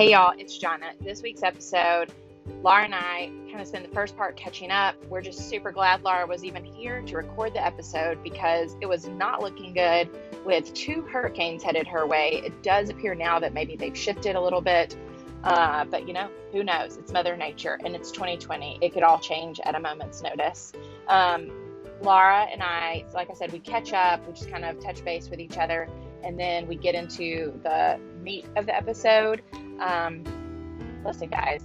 Hey y'all, it's Jonna. This week's episode, Laura and I kind of spent the first part catching up. We're just super glad Laura was even here to record the episode because it was not looking good with two hurricanes headed her way. It does appear now that maybe they've shifted a little bit, uh, but you know, who knows? It's Mother Nature and it's 2020. It could all change at a moment's notice. Um, Laura and I, like I said, we catch up, we just kind of touch base with each other, and then we get into the meat of the episode. Um, listen, guys,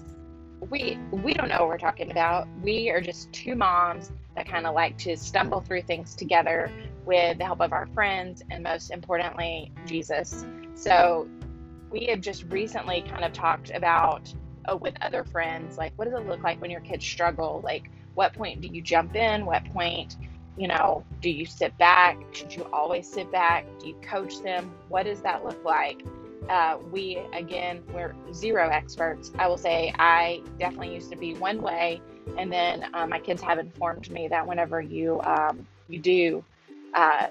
we we don't know what we're talking about. We are just two moms that kind of like to stumble through things together with the help of our friends and most importantly, Jesus. So we have just recently kind of talked about uh, with other friends, like what does it look like when your kids struggle? Like what point do you jump in? What point, you know, do you sit back? Should you always sit back? Do you coach them? What does that look like? Uh, we again we're zero experts. I will say i definitely used to be one way and then uh, my kids have informed me that whenever you um, you do uh,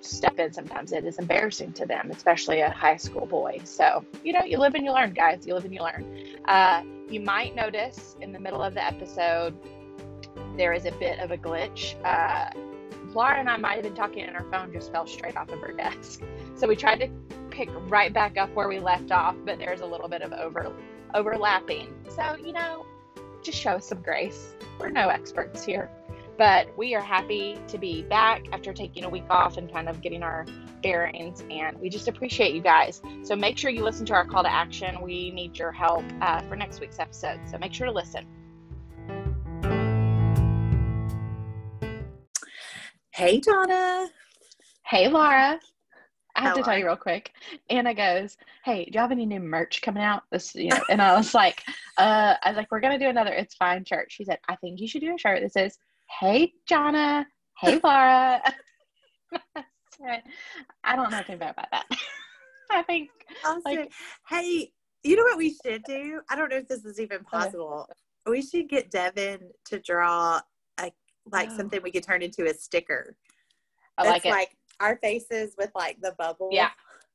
step in sometimes it is embarrassing to them especially a high school boy. So you know you live and you learn guys you live and you learn. Uh, you might notice in the middle of the episode there is a bit of a glitch uh, Laura and I might have been talking and our phone just fell straight off of her desk. So we tried to pick right back up where we left off, but there's a little bit of over overlapping. So, you know, just show us some grace. We're no experts here. But we are happy to be back after taking a week off and kind of getting our bearings. And we just appreciate you guys. So make sure you listen to our call to action. We need your help uh, for next week's episode. So make sure to listen. Hey, Jonna. Hey, Laura. I have How to tell you real quick. Anna goes, "Hey, do you have any new merch coming out?" This, you know, and I was like, "Uh, I was like, we're gonna do another It's Fine shirt." She said, "I think you should do a shirt that says, "Hey, Jonna. Hey, Laura." I don't know anything about that. I think, like, hey, you know what we should do? I don't know if this is even possible. Uh, we should get Devin to draw like oh. something we could turn into a sticker. I like it. Like our faces with like the bubble. Yeah.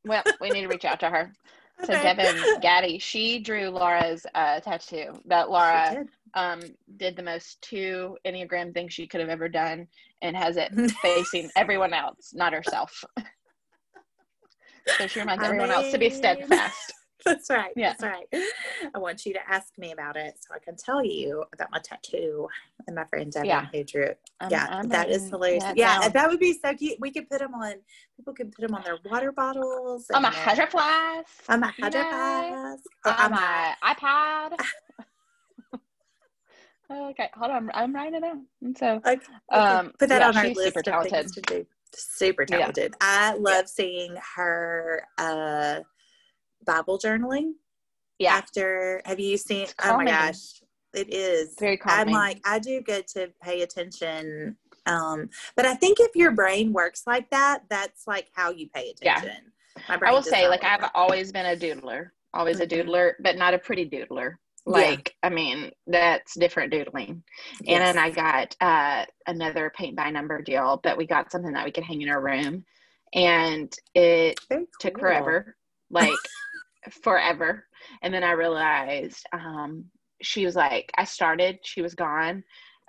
Well, we need to reach out to her. So okay. Devin Gaddy, she drew Laura's uh, tattoo. That Laura did. Um, did the most two Enneagram things she could have ever done and has it facing everyone else, not herself. so she reminds I everyone mean... else to be steadfast. That's right. Yeah. That's right. I want you to ask me about it so I can tell you about my tattoo and my friend Devin yeah. who drew it. I'm, yeah, I'm that is hilarious. That yeah, down. that would be so cute. We could put them on. People can put them on their water bottles. On my hydro flask. On my hydro flask. On my iPad. okay, hold on. I'm writing it down. And so, okay. um, put that yeah, on our list super talented. Super talented. Yeah. I love seeing her. Uh, Bible journaling. Yeah. After, have you seen? Oh my gosh, it is very calming. I'm like, I do good to pay attention. Um, but I think if your brain works like that, that's like how you pay attention. Yeah. I will say, like, I've always been a doodler, always mm-hmm. a doodler, but not a pretty doodler. Like, yeah. I mean, that's different doodling. Yes. And then I got uh, another paint by number deal, but we got something that we could hang in our room. And it cool. took forever. Like, forever. And then I realized um, she was like, I started, she was gone.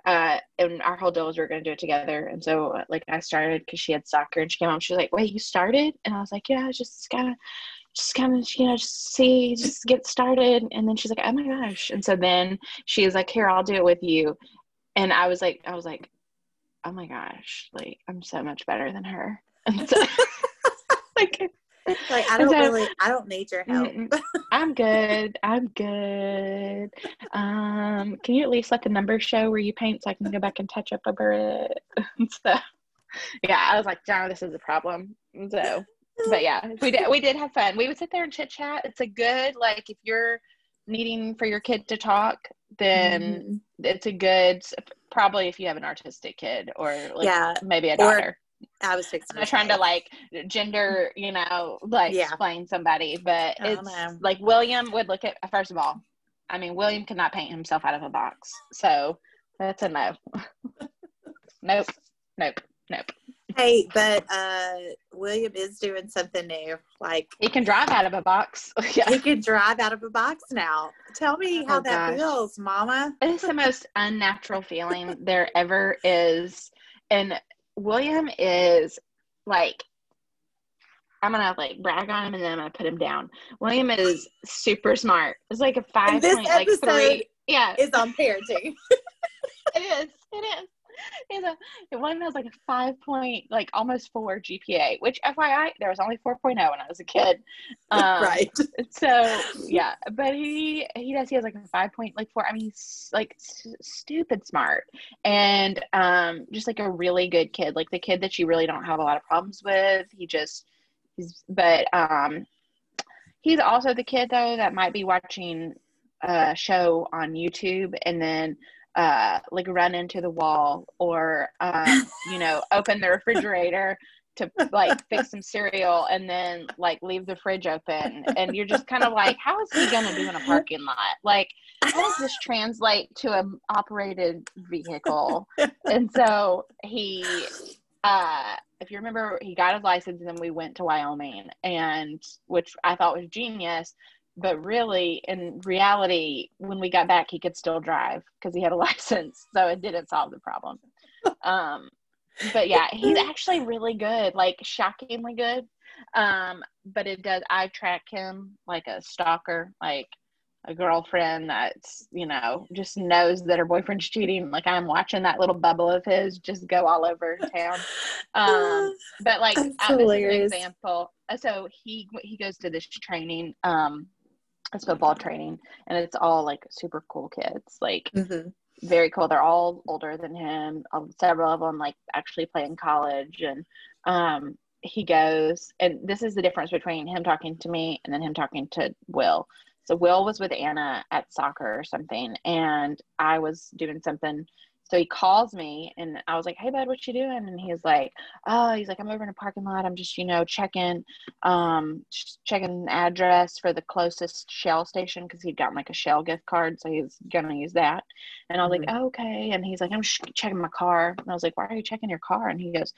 Uh, and our whole deal was we are going to do it together. And so, like, I started because she had soccer and she came home. She was like, Wait, you started? And I was like, Yeah, just kind of, just kind of, you know, just see, just get started. And then she's like, Oh my gosh. And so then she was like, Here, I'll do it with you. And I was like, I was like, Oh my gosh, like, I'm so much better than her. And so, like, like I don't so, really I don't need your help. I'm good. I'm good. Um, can you at least let the numbers show where you paint so I can go back and touch up a bit? so yeah, I was like, John, this is a problem. So but yeah, we did we did have fun. We would sit there and chit chat. It's a good like if you're needing for your kid to talk, then mm-hmm. it's a good probably if you have an artistic kid or like yeah. maybe a daughter. I was fixing. I'm trying to like gender, you know, like yeah. explain somebody, but it's know. like William would look at. First of all, I mean, William cannot paint himself out of a box, so that's a no. nope, nope, nope. Hey, but uh, William is doing something new. Like he can drive out of a box. yeah. He can drive out of a box now. Tell me how oh, that gosh. feels, Mama. It's the most unnatural feeling there ever is, and William is like. I'm gonna like brag on him and then I'm gonna put him down. William is super smart. It's like a five point like three. Yeah, is on parenting. it is. It is is a one has like a five point, like almost four GPA, which FYI, there was only 4.0 when I was a kid. Um, right. So yeah, but he he does he has like a five point like four. I mean, he's like stupid smart and um just like a really good kid, like the kid that you really don't have a lot of problems with. He just he's but um he's also the kid though that might be watching a show on YouTube and then uh, like run into the wall or um, you know open the refrigerator to like fix some cereal and then like leave the fridge open. And you're just kind of like how is he gonna do in a parking lot? Like how does this translate to an operated vehicle? And so he uh if you remember he got his license and then we went to wyoming and which i thought was genius but really in reality when we got back he could still drive because he had a license so it didn't solve the problem. Um but yeah he's actually really good like shockingly good. Um but it does i track him like a stalker like a girlfriend that's you know just knows that her boyfriend's cheating. Like i'm watching that little bubble of his just go all over town. Um but like that's uh, an example. So he he goes to this training um it's football training and it's all like super cool kids like mm-hmm. very cool. They're all older than him. Um, several of them like actually play in college and um he goes and this is the difference between him talking to me and then him talking to will. So will was with anna at soccer or something and i was doing something so he calls me and I was like, Hey bud, what you doing? And he's like, Oh, he's like, I'm over in a parking lot. I'm just, you know, checking, um, checking address for the closest Shell station because he'd gotten like a Shell gift card. So he's gonna use that. And I was mm-hmm. like, oh, okay. And he's like, I'm just checking my car. And I was like, Why are you checking your car? And he goes,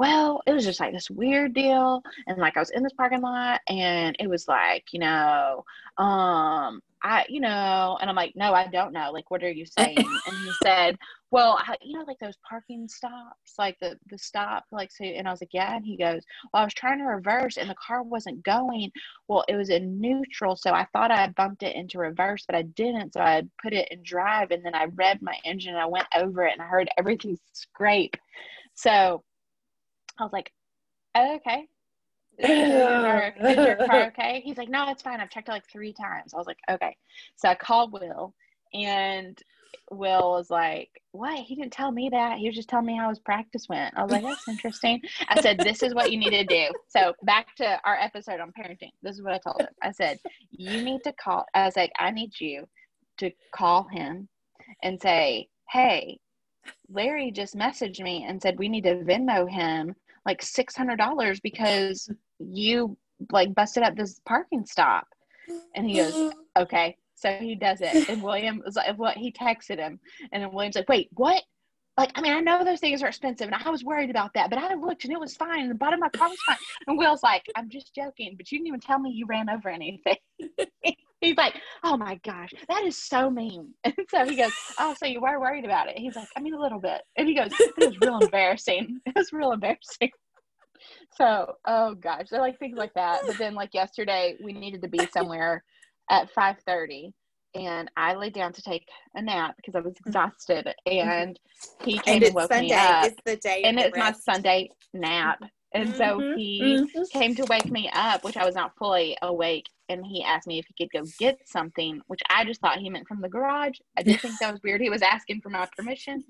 well, it was just like this weird deal. And like I was in this parking lot and it was like, you know, um, I, you know, and I'm like, no, I don't know. Like, what are you saying? and he said, well, I, you know, like those parking stops, like the, the stop, like, so, and I was like, yeah. And he goes, well, I was trying to reverse and the car wasn't going. Well, it was in neutral. So I thought I bumped it into reverse, but I didn't. So I put it in drive and then I read my engine and I went over it and I heard everything scrape. So I was like, oh, okay. Is your, is your car okay? He's like, no, it's fine. I've checked it like three times. I was like, okay. So I called Will, and Will was like, what? He didn't tell me that. He was just telling me how his practice went. I was like, that's interesting. I said, this is what you need to do. So back to our episode on parenting. This is what I told him. I said, you need to call. I was like, I need you to call him and say, hey, Larry just messaged me and said we need to Venmo him like six hundred dollars because you like busted up this parking stop. And he goes, Okay. So he does it. And William was like what he texted him. And then William's like, Wait, what? Like, I mean, I know those things are expensive and I was worried about that, but I looked and it was fine. And the bottom of my car was fine. And Will's like, I'm just joking, but you didn't even tell me you ran over anything. He's like, oh my gosh, that is so mean. And so he goes, oh, so you were worried about it? He's like, I mean, a little bit. And he goes, it was real embarrassing. It was real embarrassing. So, oh gosh, they're like things like that. But then, like yesterday, we needed to be somewhere at five thirty, and I laid down to take a nap because I was mm-hmm. exhausted. And he came and, and woke Sunday. me up. It's the day, and it's rest. my Sunday nap. And so mm-hmm. he mm-hmm. came to wake me up, which I was not fully awake. And he asked me if he could go get something, which I just thought he meant from the garage. I did think that was weird. He was asking for my permission.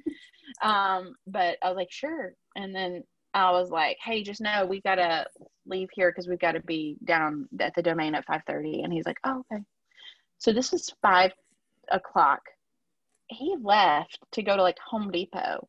Um, but I was like, sure. And then I was like, hey, just know we got to leave here because we've got to be down at the domain at 5.30. And he's like, oh, okay. So this was 5 o'clock. He left to go to like Home Depot.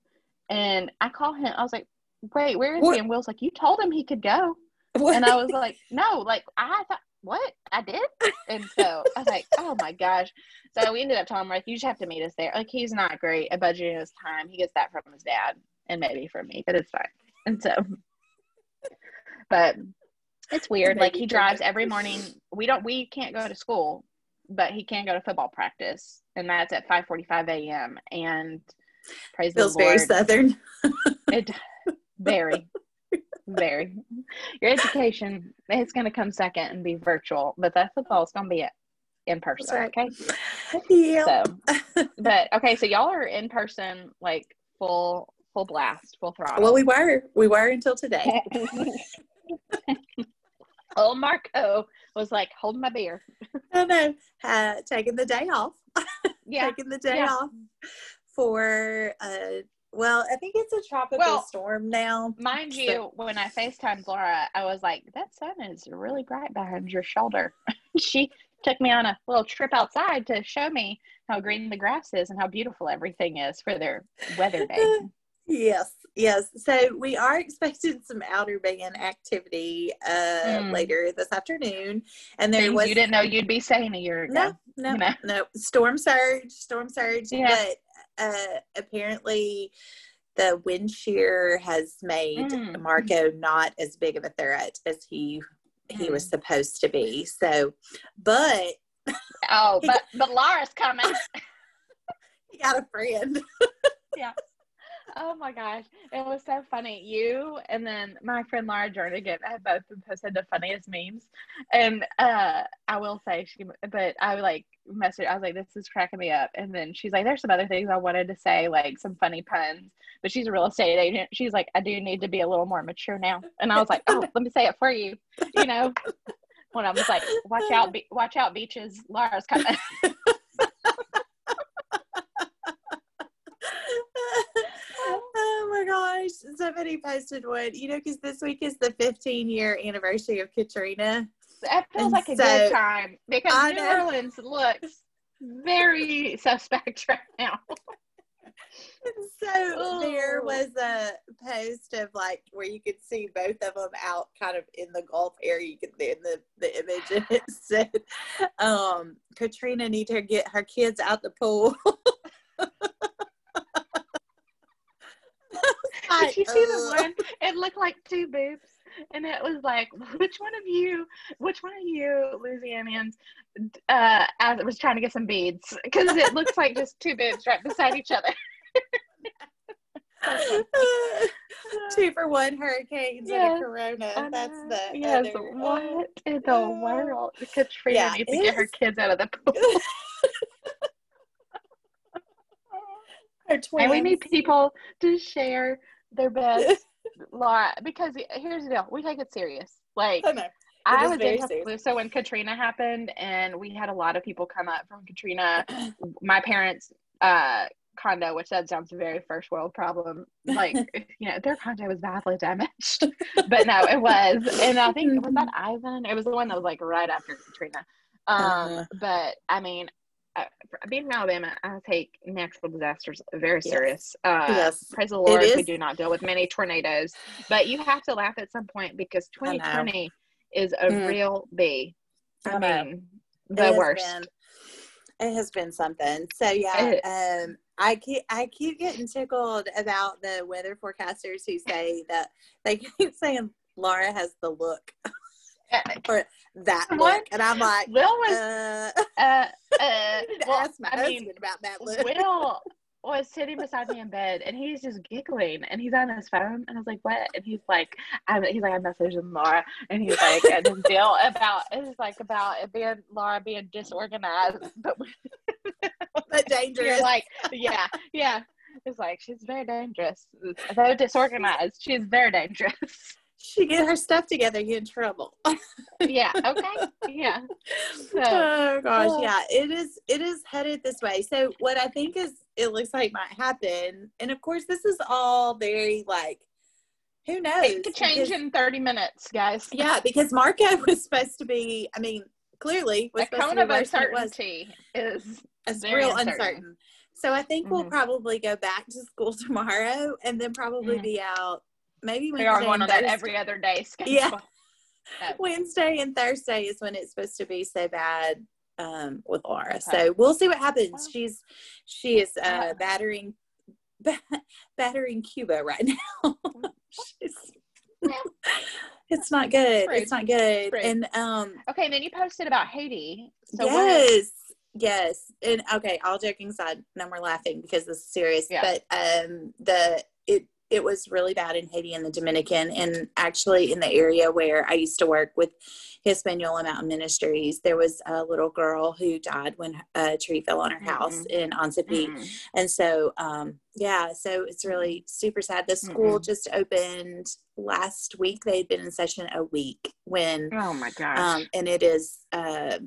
And I call him. I was like, wait, where is what? he? And Will's like, you told him he could go. What? And I was like, no, like I thought, what? I did? And so I was like, oh my gosh. So we ended up telling him, like, you just have to meet us there. Like, he's not great at budgeting his time. He gets that from his dad and maybe from me, but it's fine. And so, but it's weird. Like he drives every morning. We don't. We can't go to school, but he can go to football practice, and that's at five forty-five a.m. And praise Feels the Lord. very southern. It very, very. Your education is going to come second and be virtual, but that football is going to be it in person. right. Okay. yeah. So, but okay, so y'all are in person, like full, full blast, full throttle. Well, we were. We were until today. Old Marco was like holding my beer. I know. Uh, taking the day off. Yeah. Taking the day Yeah. off for uh well, I think it's a tropical Well, storm now. Mind So- you, when I FaceTimed Laura, I was like, that sun is really bright behind your shoulder. she took me on a little trip outside to show me how green the grass is and how beautiful everything is for their weather day. Yes, yes. So we are expecting some outer band activity uh Mm. later this afternoon. And there Things was you didn't know you'd be saying a year ago. no, no, you know? no. Storm surge, storm surge. Yeah. But uh apparently the wind shear has made Mm. Marco not as big of a threat as he he was Mm. supposed to be. So but Oh, but but Laura's coming. he got a friend. Oh my gosh, it was so funny. You and then my friend Laura Jernigan have both posted the funniest memes, and uh, I will say she, but I like messaged. I was like, "This is cracking me up," and then she's like, "There's some other things I wanted to say, like some funny puns." But she's a real estate agent. She's like, "I do need to be a little more mature now," and I was like, "Oh, let me say it for you," you know. When I was like, "Watch out, be- watch out, beaches! Laura's coming." oh my gosh. Somebody posted one, you know, because this week is the 15 year anniversary of Katrina. That feels And like a so- good time because I New know. Orleans looks very suspect right now. So there Oh. was a post of like where you could see both of them out kind of in the Gulf area. You could in the, the image and it said, um, Katrina need to get her kids out the pool. Did you see the one? It looked like two boobs, and it was like, which one of you, which one of you Louisianians, uh, as it was trying to get some beads because it looks like just two boobs right beside each other. Two for one hurricanes Yes, and a corona. I That's the yes. other. What in the uh, world? Katrina yeah, needs to get her kids out of the pool. And we need people to share their best Laura because here's the deal. We take it serious. Like I. I was in Tuscaloosa when Katrina happened and we had a lot of people come up from Katrina. My parents uh condo, which that sounds a very first world problem. Like you know, their condo was badly damaged. but no, it was. And I think was that Ivan? It was the one that was like right after Katrina. Um Uh-huh. but I mean uh, being from Alabama, I take natural disasters very Yes. serious. Uh, Yes. Praise the Lord, we do not deal with many tornadoes. But you have to laugh at some point because 2020 is a Mm. real B. I I mean, the worst. been- it has been something. So yeah, um, I keep I keep getting tickled about the weather forecasters who say that they keep saying Laura has the look Uh, or that What? look, and I'm like, Will was, uh, uh, uh, I need to well, ask my I husband mean, about that look. Will was sitting beside me in bed and he's just giggling and he's on his phone and I was like, what? And he's like, I'm, he's like, I messaged Laura and he's like, and this deal about, it's like about it being Laura being disorganized, but but dangerous. like, yeah, yeah. It's like, she's very dangerous. Though disorganized, she's very dangerous. she get her stuff together, get in trouble. yeah. Okay. Yeah. So, oh gosh, Oh. yeah, it is. It is headed this way. So what I think is, it looks like might happen, and of course, this is all very like, who knows? it could change Because- in 30 minutes, guys. Yeah, because Marco was supposed to be. I mean, clearly was supposed cone to of be worse than it was. uncertainty is very real uncertain. uncertain. So I think we'll Mhm. probably go back to school tomorrow, and then probably Mhm. be out maybe we are Wednesday going on that every other day schedule. Yeah. Wednesday and Thursday is when it's supposed to be so bad um, with Laura. Okay. So we'll see what happens. She's she is uh, battering battering Cuba right now. it's not good. It's not good. And um Okay, and then you posted about Haiti. So yes. Yes. And okay, all joking aside, no more laughing because this is serious. Yeah. But um the it it was really bad in Haiti and the Dominican and actually in the area where I used to work with Hispaniola Mountain Ministries, there was a little girl who died when a tree fell on her house mm-hmm. in Ansipi. Mm-hmm. And so, um, yeah, so it's really super sad. The school mm-hmm. just opened last week. They'd been in session a week when, oh my gosh. Um, and it is, uh,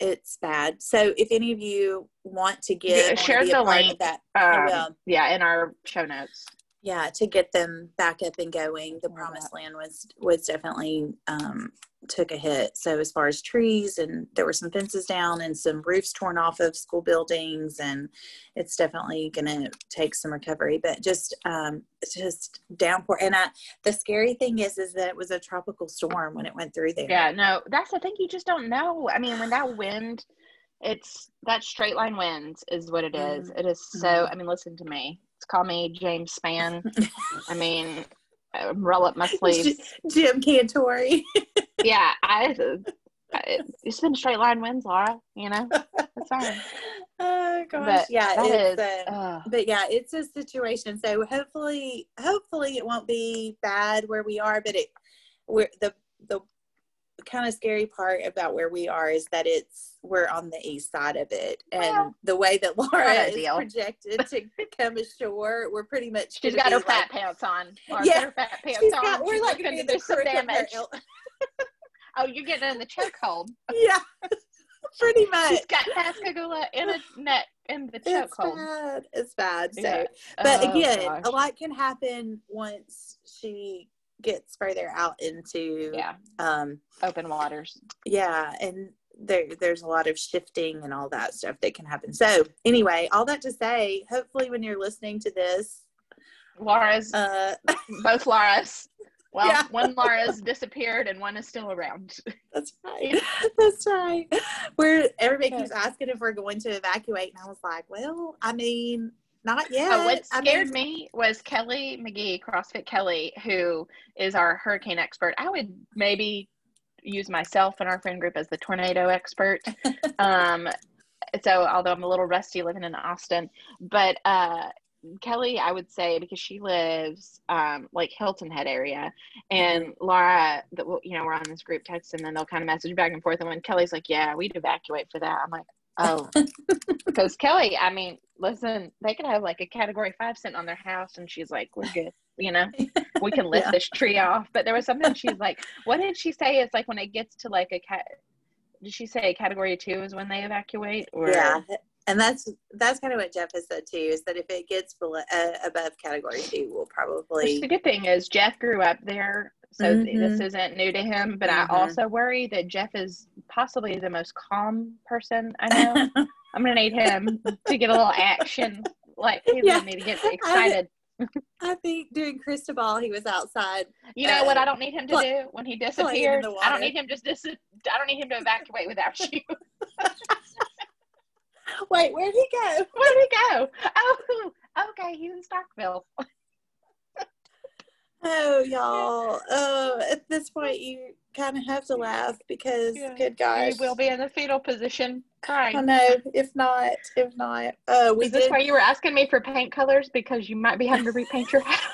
it's bad. So if any of you want to get yeah, share the link that, um, yeah, in our show notes yeah to get them back up and going the promised land was was definitely um took a hit so as far as trees and there were some fences down and some roofs torn off of school buildings and it's definitely gonna take some recovery but just um just downpour and I, the scary thing is is that it was a tropical storm when it went through there yeah no that's the thing you just don't know i mean when that wind it's that straight line winds is what it is. Mm-hmm. It is so mm-hmm. i mean listen to me call me James Spann. I mean, roll up my sleeves. Jim Cantore. yeah, I, I, it's been straight line wins, Laura. You know, that's fine. Oh gosh, but yeah, it's, is, uh, but yeah, it's a situation. So hopefully, hopefully it won't be bad where we are. But it, we're the the kind of scary part about where we are is that it's we're on the east side of it. And well, the way that laura is deal. projected to come ashore we're pretty much she's got her like, fat pants on yeah her fat pants she's got, on. we're she's like to do some damage. oh you're getting in the chokehold. Yeah pretty much. she's got pascagoula in a net in the chokehold. it's bad it's bad so. Yeah. but oh, again gosh. a lot can happen once she gets further out into yeah. um open waters. Yeah and there there's a lot of shifting and all that stuff that can happen. So anyway all that to say hopefully when you're listening to this laura's uh both laura's. Well yeah. one laura's disappeared and one is still around. That's right. That's right. We're everybody keeps asking if we're going to evacuate and i was like well i mean not yet. What scared I mean, me was Kelly McGee, CrossFit Kelly, who is our hurricane expert. I would maybe use myself and our friend group as the tornado expert. um, so although I'm a little rusty living in Austin, but uh, Kelly, I would say because she lives um, like Hilton Head area, and. Laura, that you know, we're on this group text, and then they'll kind of message back and forth. And when Kelly's like, "Yeah, we'd evacuate for that," I'm like, "Oh," because Kelly, I mean, listen, they could have like a category five sitting on their house, and she's like, we're good. You know, we can lift yeah. this tree off. But there was something she's like, what did she say? It's like when it gets to like a cat. Did she say category two is when they evacuate? Or yeah, and that's that's kind of what Jeff has said too. Is that if it gets below, uh, above category two, we'll probably. Which the good thing is Jeff grew up there, so mm-hmm. this isn't new to him. But mm-hmm. I also worry that Jeff is possibly the most calm person I know. I'm gonna need him to get a little action. Like he's yeah. gonna need to get excited. I, I think during Cristobal he was outside. You know uh, what I don't need him to do when he disappears? I don't need him just dis- I don't need him to evacuate without you. Wait, where'd he go? Where'd he go? Oh, okay, he's in Starkville. Oh, y'all. Oh, at this point, you kind of have to laugh because, yeah. good gosh, we will be in the fetal position crying. I know. If not, if not, uh, we is this did... why you were asking me for paint colors because you might be having to repaint your house?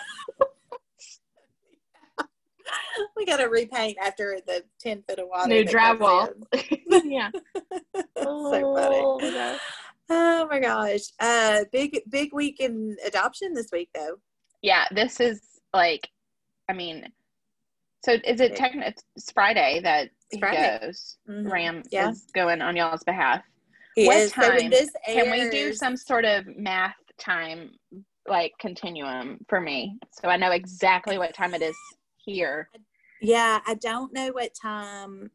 we got to repaint after the ten foot of water. New drywall. yeah. so funny. Oh, oh my gosh. Uh, big big week in adoption this week though. Yeah, this is like, I mean, so is it technically it's Friday that he goes? Mm-hmm. Ram yeah. is going on y'all's behalf. He what is. time? So can we do some sort of math time like continuum for me so I know exactly what time it is here? Yeah, I don't know what time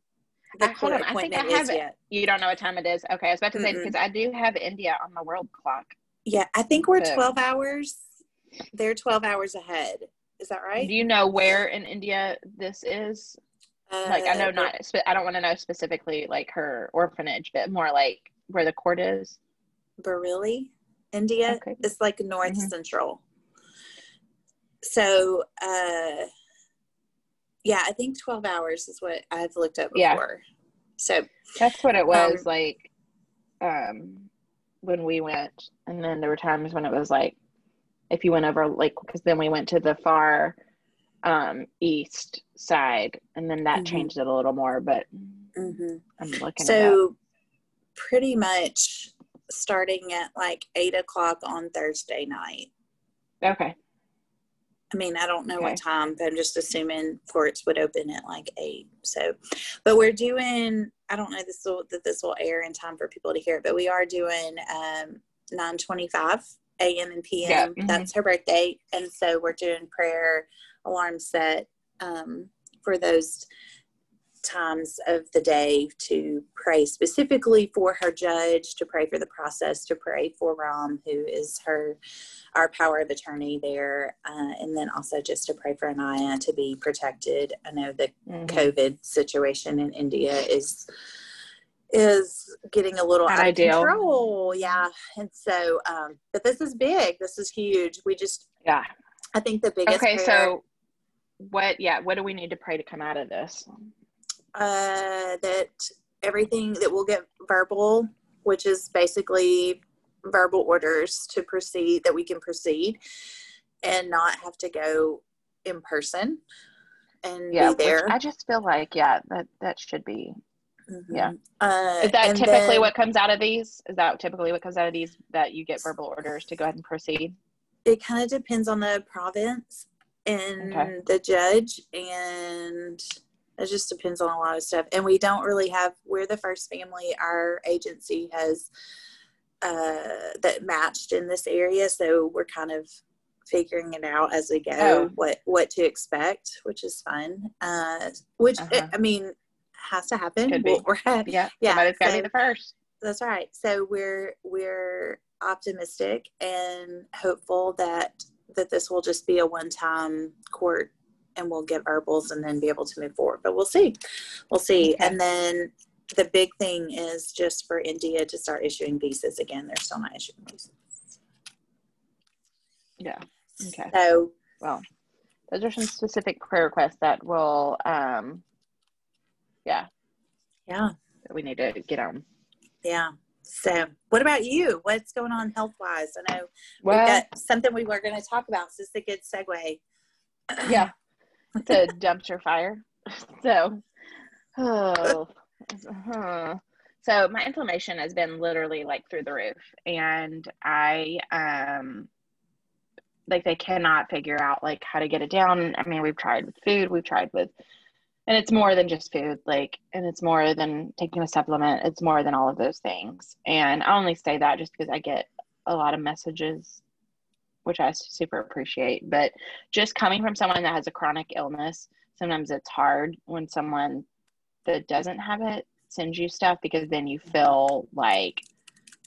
the I, hold on, I think I have it. Yet. You don't know what time it is. Okay, I was about to say mm because I do have India on the world clock. Yeah, I think we're so. twelve hours. They're twelve hours ahead. Is that right? Do you know where in India this is? Uh, like I know not. I don't want to know specifically like her orphanage, but more like where the court is. Bareilly, India. Okay. It's like north mm-hmm. central. so uh yeah i think 12 hours is what i've looked up before yeah. so that's what it was um, like um when we went and then there were times when it was like if you went over like because then we went to the far um east side and then that mm-hmm. changed it a little more but mm-hmm. i'm looking so pretty much starting at like eight o'clock on thursday night okay I mean, I don't know okay. what time, but I'm just assuming courts would open at like eight. So, but we're doing. I don't know this will that this will air in time for people to hear it, but we are doing um, 9:25 a.m. and p.m. Yeah. Mm-hmm. That's her birthday, and so we're doing prayer alarm set um, for those times of the day to pray specifically for her judge, to pray for the process, to pray for Ram, who is her our power of attorney there, uh, and then also just to pray for Anaya to be protected. I know the mm-hmm. COVID situation in India is is getting a little out of control. Yeah, and so, um, but this is big. This is huge. We just yeah. I think the biggest. Okay, prayer, so what? Yeah, what do we need to pray to come out of this? uh, that everything that will get verbal, which is basically verbal orders to proceed, that we can proceed and not have to go in person and yeah, be there. I just feel like, yeah, that, that should be. Mm-hmm. Yeah. Uh, is that typically then, what comes out of these? Is that typically what comes out of these that you get verbal orders to go ahead and proceed? It kind of depends on the province and okay. the judge and it just depends on a lot of stuff and we don't really have we're the first family our agency has uh, that matched in this area so we're kind of figuring it out as we go oh. what what to expect which is fun uh, which uh-huh. i mean has to happen Could be. we're, yeah yeah somebody's got to be the first that's right so we're we're optimistic and hopeful that that this will just be a one time court and we'll get verbals and then be able to move forward. But we'll see. We'll see. Okay. And then the big thing is just for India to start issuing visas again. They're still not issuing visas. Yeah. Okay. So, well, those are some specific prayer requests that will, um, yeah. Yeah. That we need to get on. Yeah. So, what about you? What's going on health wise? I know well, we've got something we were going to talk about. So, this is a good segue. Yeah to dumpster fire. So, oh, uh, so my inflammation has been literally like through the roof, and I um like they cannot figure out like how to get it down. I mean, we've tried with food, we've tried with and it's more than just food like and it's more than taking a supplement. It's more than all of those things. And i only say that just because i get a lot of messages which I super appreciate. But just coming from someone that has a chronic illness, sometimes it's hard when someone that doesn't have it sends you stuff because then you feel like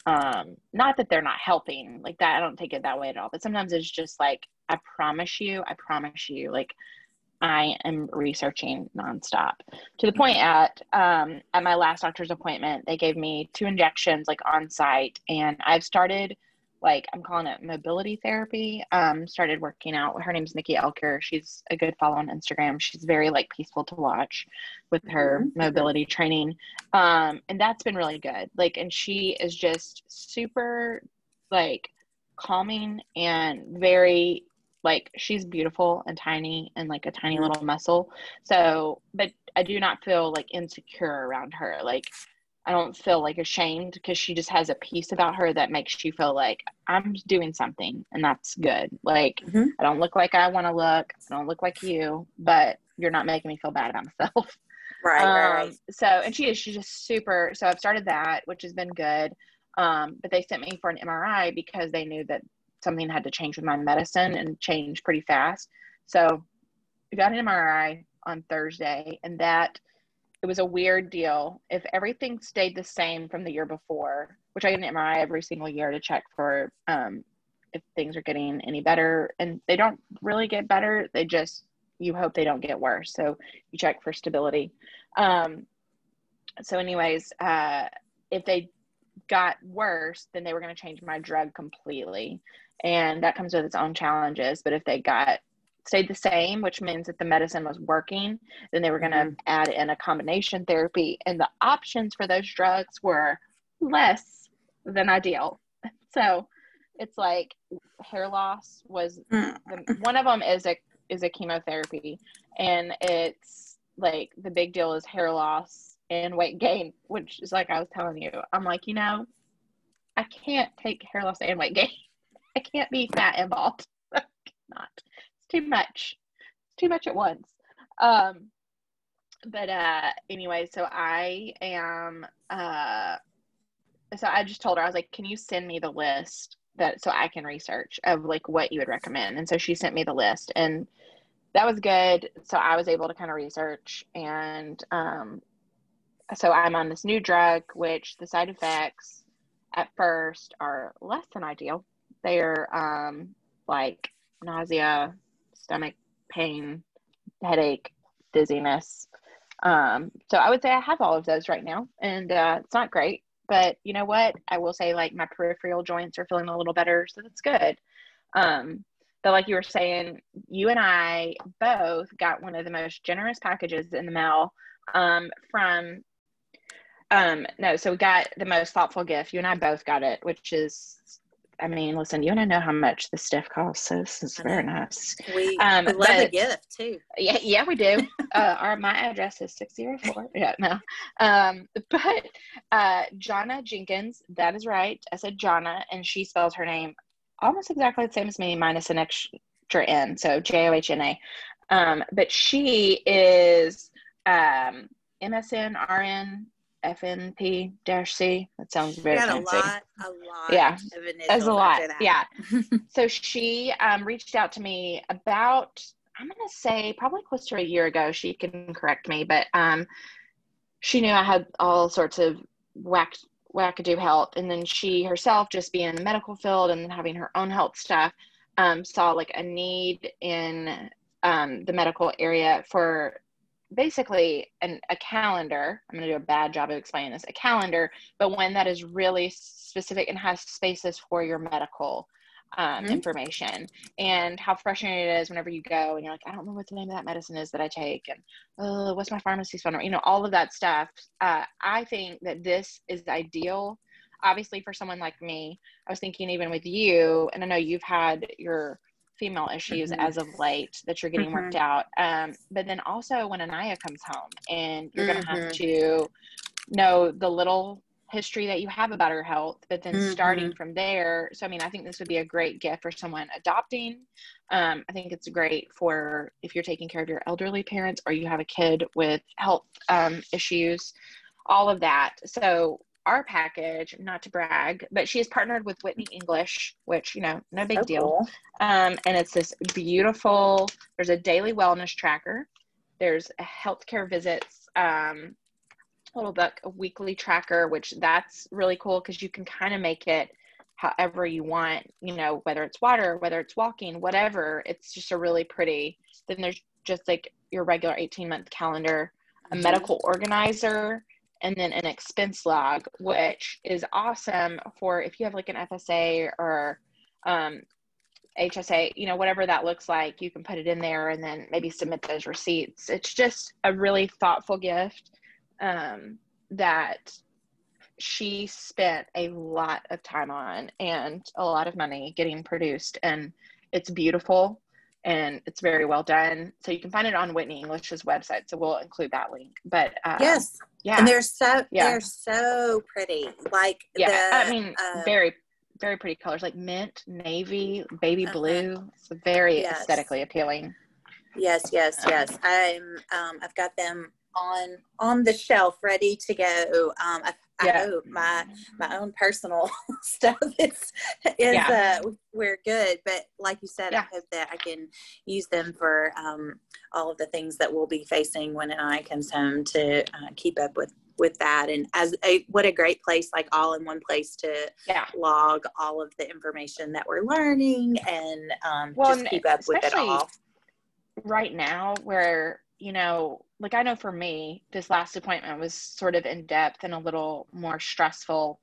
um not that they're not helping like that i don't take it that way at all. But sometimes it's just like i promise you i promise you like i am researching nonstop to the point at um at my last doctor's appointment they gave me two injections like on site and i've started like I'm calling it mobility therapy. Um, started working out. Her name's Nikki Elker. She's a good follow on Instagram. She's very like peaceful to watch with her mm-hmm. mobility training. Um, and that's been really good. Like, and she is just super like calming and very like she's beautiful and tiny and like a tiny mm-hmm. little muscle. So, but I do not feel like insecure around her. Like I don't feel like ashamed because she just has a piece about her that makes you feel like I'm doing something and that's good. Like mm-hmm. I don't look like I want to look. I don't look like you, but you're not making me feel bad about myself. Right, um, right. So, and she is, she's just super. So I've started that, which has been good. Um, but they sent me for an MRI because they knew that something had to change with my medicine and change pretty fast. So we got an MRI on Thursday and that it was a weird deal. If everything stayed the same from the year before, which I get an MRI every single year to check for um, if things are getting any better, and they don't really get better, they just you hope they don't get worse. So you check for stability. Um, so, anyways, uh, if they got worse, then they were going to change my drug completely, and that comes with its own challenges. But if they got stayed the same, which means that the medicine was working. Then they were going to mm-hmm. add in a combination therapy, and the options for those drugs were less than ideal. So it's like hair loss was mm. the, one of them is a is a chemotherapy, and it's like the big deal is hair loss and weight gain, which is like I was telling you. I'm like, you know, I can't take hair loss and weight gain. I can't be fat bald. not. It's too much. It's too much at once. Um, but uh, anyway, so I am. Uh, so I just told her I was like, "Can you send me the list that so I can research of like what you would recommend?" And so she sent me the list, and that was good. So I was able to kind of research, and um, so I'm on this new drug, which the side effects at first are less than ideal. They are um, like nausea, stomach pain, headache, dizziness. Um, so I would say I have all of those right now, and uh, it's not great. But you know what? I will say like my peripheral joints are feeling a little better, so that's good. Um, but like you were saying, you and I both got one of the most generous packages in the mail um, from. Um, no, so we got the most thoughtful gift. You and I both got it, which is I mean, listen, you and I know how much the stuff costs, so this is very nice. We, um, love but, a gift too. Yeah, yeah, we do. uh, our my address is six zero four. Yeah, no. Um, but uh, Jonna Jenkins, that is right. I said Jonna, and she spells her name almost exactly the same as me, minus an extra N, so J O H N A. Um, but she is um, MSN RN FNP-C. That sounds very fancy. a lot, a lot. Yeah, as a lot. Yeah. so she um, reached out to me about, I'm going to say probably close to a year ago. She can correct me, but um, she knew I had all sorts of whack wackadoo health, and then she herself, just being in the medical field and having her own health stuff, um, saw like a need in um, the medical area for basically an, a calendar. I'm going to do a bad job of explaining this a calendar, but one that is really specific and has spaces for your medical um, mm-hmm. information and how frustrating it is whenever you go and you're like, I don't know what the name of that medicine is that I take, and uh, what's my pharmacy's phone number, you know, all of that stuff. Uh, I think that this is ideal. Obviously, for someone like me, I was thinking even with you, and I know you've had your female issues mm-hmm. as of late that you're getting mm-hmm. worked out. Um, but then also when Anaya comes home and you're mm-hmm. going to have to know the little history that you have about her health, but then starting mm-hmm. from there. So, I mean, I think this would be a great gift for someone adopting. Um, I think it's great for if you're taking care of your elderly parents or you have a kid with health um, issues, all of that. So, our package, not to brag, but she is partnered with Whitney English, which, you know, no big deal. Cool. Um, and it's this beautiful, there's a daily wellness tracker, there's a healthcare visits um, little book, a weekly tracker, which that's really cool because you can kind of make it however you want, you know, whether it's water, whether it's walking, whatever. It's just a really pretty. Then there's just like your regular 18 month calendar, a mm-hmm. medical organizer, and then an expense log, which is awesome for if you have like an FSA or um, HSA, you know, whatever that looks like, you can put it in there and then maybe submit those receipts. It's just a really thoughtful gift um, that she spent a lot of time on and a lot of money getting produced. And it's beautiful and it's very well done. So you can find it on Whitney English's website. So we'll include that link. But uh, yes, yeah, and they're so yeah. they're so pretty. Like yeah, the, I mean, uh, very very pretty colors like mint, navy, baby uh-huh. blue. It's very yes. aesthetically appealing. Yes, yes, um, yes. I'm um, I've got them on on the shelf ready to go. Um, I, yeah. I my my own personal stuff is is yeah. uh, we're good, but like you said, yeah. I hope that I can use them for um, all of the things that we'll be facing when Anaya comes home to uh, keep up with with that and as a what a great place like all in one place to yeah. log all of the information that we're learning and um, well, just keep up with it all right now where you know like i know for me this last appointment was sort of in depth and a little more stressful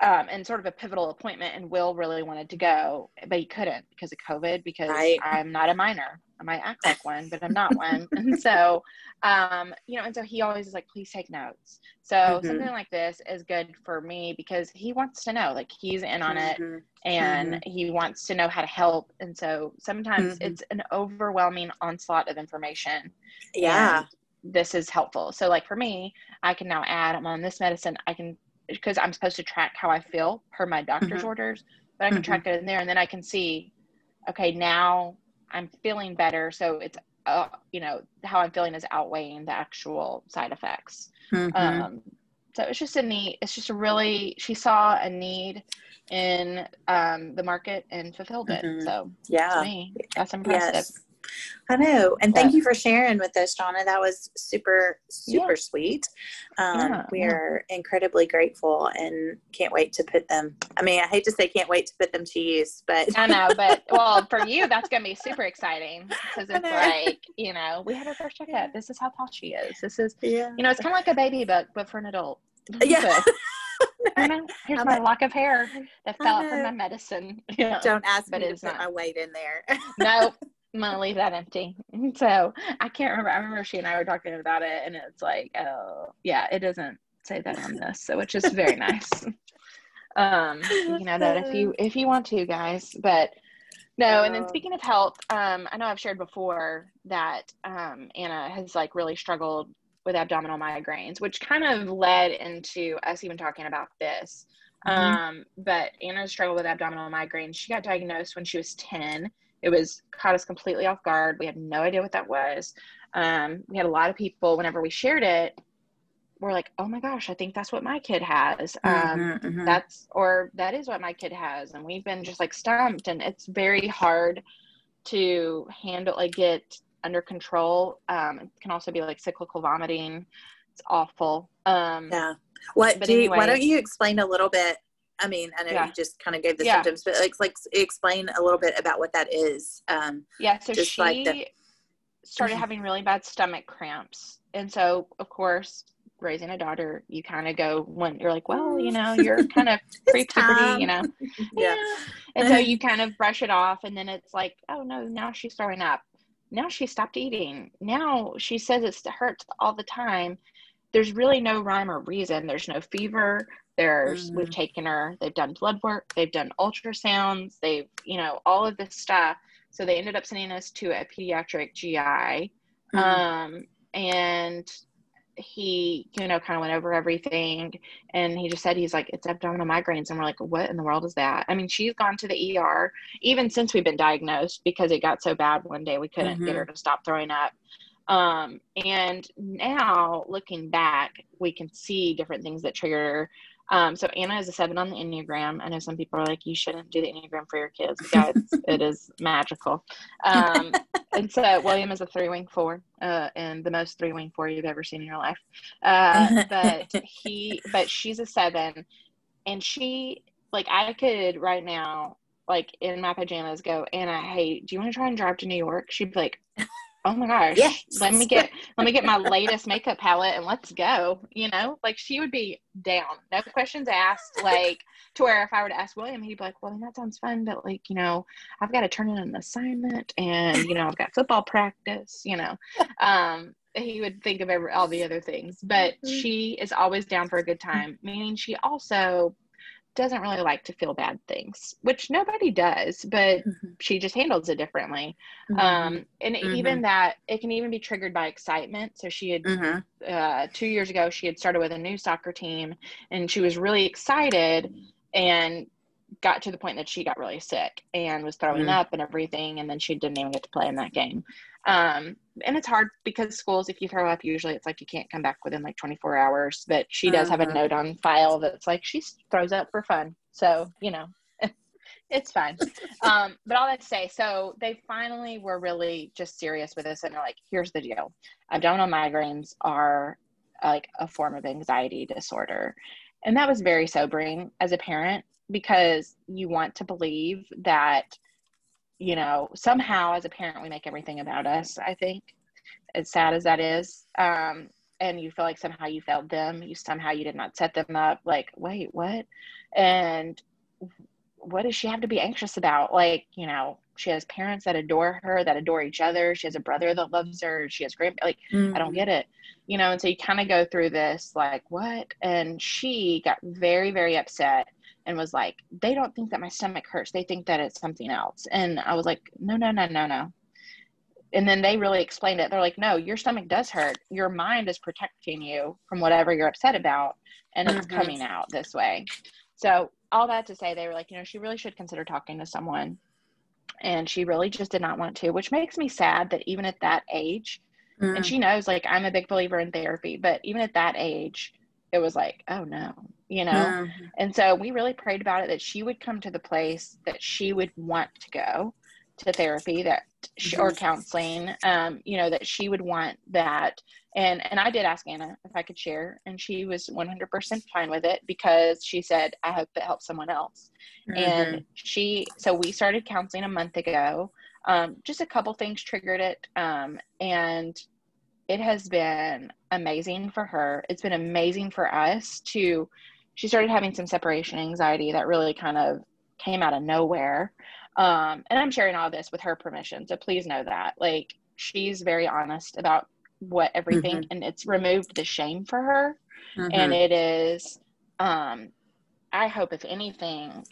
um, and sort of a pivotal appointment. And Will really wanted to go, but he couldn't because of COVID. Because right. I'm not a minor. I might act like one, but I'm not one. and so, um, you know, and so he always is like, please take notes. So mm-hmm. something like this is good for me because he wants to know, like he's in on mm-hmm. it and mm-hmm. he wants to know how to help. And so sometimes mm-hmm. it's an overwhelming onslaught of information. Yeah. This is helpful. So like for me, I can now add, I'm on this medicine. I can, because I'm supposed to track how I feel per my doctor's mm-hmm. orders, but I can mm-hmm. track it in there and then I can see, okay, now I'm feeling better. So it's, uh, you know, how I'm feeling is outweighing the actual side effects. Mm-hmm. Um, so it's just a neat, it's just a really, she saw a need in um, the market and fulfilled it. Mm-hmm. So yeah, me, that's impressive. Yes. I know. And thank you for sharing with us, Shauna. That was super, super yeah. sweet. Um, yeah, we yeah. are incredibly grateful and can't wait to put them. I mean, I hate to say can't wait to put them to use, but I know. But well, for you, that's going to be super exciting because it's like, you know, we had our first checkup. This is how tall she is. This is, yeah. you know, it's kind of like a baby book, but for an adult. Yeah. here's my lock of hair that fell out from my medicine. Don't ask but me to put not. my weight in there. nope. I'm gonna leave that empty. So I can't remember. I remember she and I were talking about it, and it's like, oh, yeah, it doesn't say that on this, so which is very nice. um, you know that if you if you want to, guys, but no. And then speaking of health, um, I know I've shared before that um, Anna has like really struggled with abdominal migraines, which kind of led into us even talking about this. Mm-hmm. Um, but Anna struggled with abdominal migraines. She got diagnosed when she was 10 it was caught us completely off guard. We had no idea what that was. Um, we had a lot of people, whenever we shared it, we're like, oh my gosh, I think that's what my kid has. Um, mm-hmm, mm-hmm. That's, or that is what my kid has. And we've been just like stumped. And it's very hard to handle, like, get under control. Um, it can also be like cyclical vomiting. It's awful. Um, yeah. What do you, why don't you explain a little bit I mean, I know yeah. you just kind of gave the yeah. symptoms, but like, like explain a little bit about what that is. Um, yeah, so she like the- started mm-hmm. having really bad stomach cramps, and so of course, raising a daughter, you kind of go when you're like, well, you know, you're kind of pre-puberty, you know, yeah. yeah. And so you kind of brush it off, and then it's like, oh no, now she's throwing up. Now she stopped eating. Now she says it hurts all the time. There's really no rhyme or reason. There's no fever. There's, mm. we've taken her, they've done blood work, they've done ultrasounds, they've, you know, all of this stuff. So they ended up sending us to a pediatric GI. Mm. Um, and he, you know, kind of went over everything and he just said, he's like, it's abdominal migraines. And we're like, what in the world is that? I mean, she's gone to the ER even since we've been diagnosed because it got so bad one day we couldn't mm-hmm. get her to stop throwing up. Um, and now looking back, we can see different things that trigger um, so Anna is a seven on the Enneagram. I know some people are like, you shouldn't do the Enneagram for your kids. Guys, it is magical. Um, and so William is a three wing four, uh, and the most three wing four you've ever seen in your life. Uh, but he, but she's a seven, and she, like, I could right now, like in my pajamas, go, Anna, hey, do you want to try and drive to New York? She'd be like, oh my gosh. Yes. let me get let me get my latest makeup palette and let's go you know? Like she would be down. No questions asked. Like to where if i were to ask william he'd be like well that sounds fun but like you know i've got to turn in an assignment and you know i've got football practice you know? Um he would think of every, all the other things but mm-hmm. she is always down for a good time meaning she also doesn't really like to feel bad things, which nobody does, but mm-hmm. she just handles it differently. Mm-hmm. Um, and mm-hmm. even that, it can even be triggered by excitement. So she had, mm-hmm. uh, two years ago, she had started with a new soccer team and she was really excited and got to the point that she got really sick and was throwing mm-hmm. up and everything. And then she didn't even get to play in that game. Um, and it's hard because schools, if you throw up, usually it's like you can't come back within like 24 hours. But she does have a mm-hmm. note on file that's like she throws up for fun. So, you know, it's fine. Um, but all that to say, so they finally were really just serious with this and they're like, here's the deal abdominal migraines are like a form of anxiety disorder. And that was very sobering as a parent because you want to believe that you know, somehow as a parent, we make everything about us, I think, as sad as that is. Um, and you feel like somehow you failed them you somehow you did not set them up like wait what and what does she have to be anxious about like you know she has parents that adore her that adore each other she has a brother that loves her she has great like mm-hmm. i don't mm-hmm. get it you know and so you kind of go through this like what and she got very very upset and was like they don't think that my stomach hurts. They think that it's something else. And i was like no no no no no. And then they really explained it. They're like no your stomach does hurt. Your mind is protecting you from whatever you're upset about and it's mm-hmm. coming out this way. So all that to say they were like you know she really should consider talking to someone. And she really just did not want to which makes me sad that even at that age mm. and she knows like i'm a big believer in therapy but even at that age it was like oh no you know mm. and so we really prayed about it that she would come to the place that she would want to go to therapy that she, or mm-hmm. counseling um you know that she would want that and and I did ask Anna if I could share and she was 100% fine with it because she said I hope it helps someone else mm-hmm. and she so we started counseling a month ago um just a couple things triggered it um and it has been amazing for her it's been amazing for us to she started having some separation anxiety that really kind of came out of nowhere um, and I'm sharing all this with her permission. So please know that. Like, she's very honest about what everything, mm-hmm. and it's removed the shame for her. Mm-hmm. And it is, um, I hope, if anything,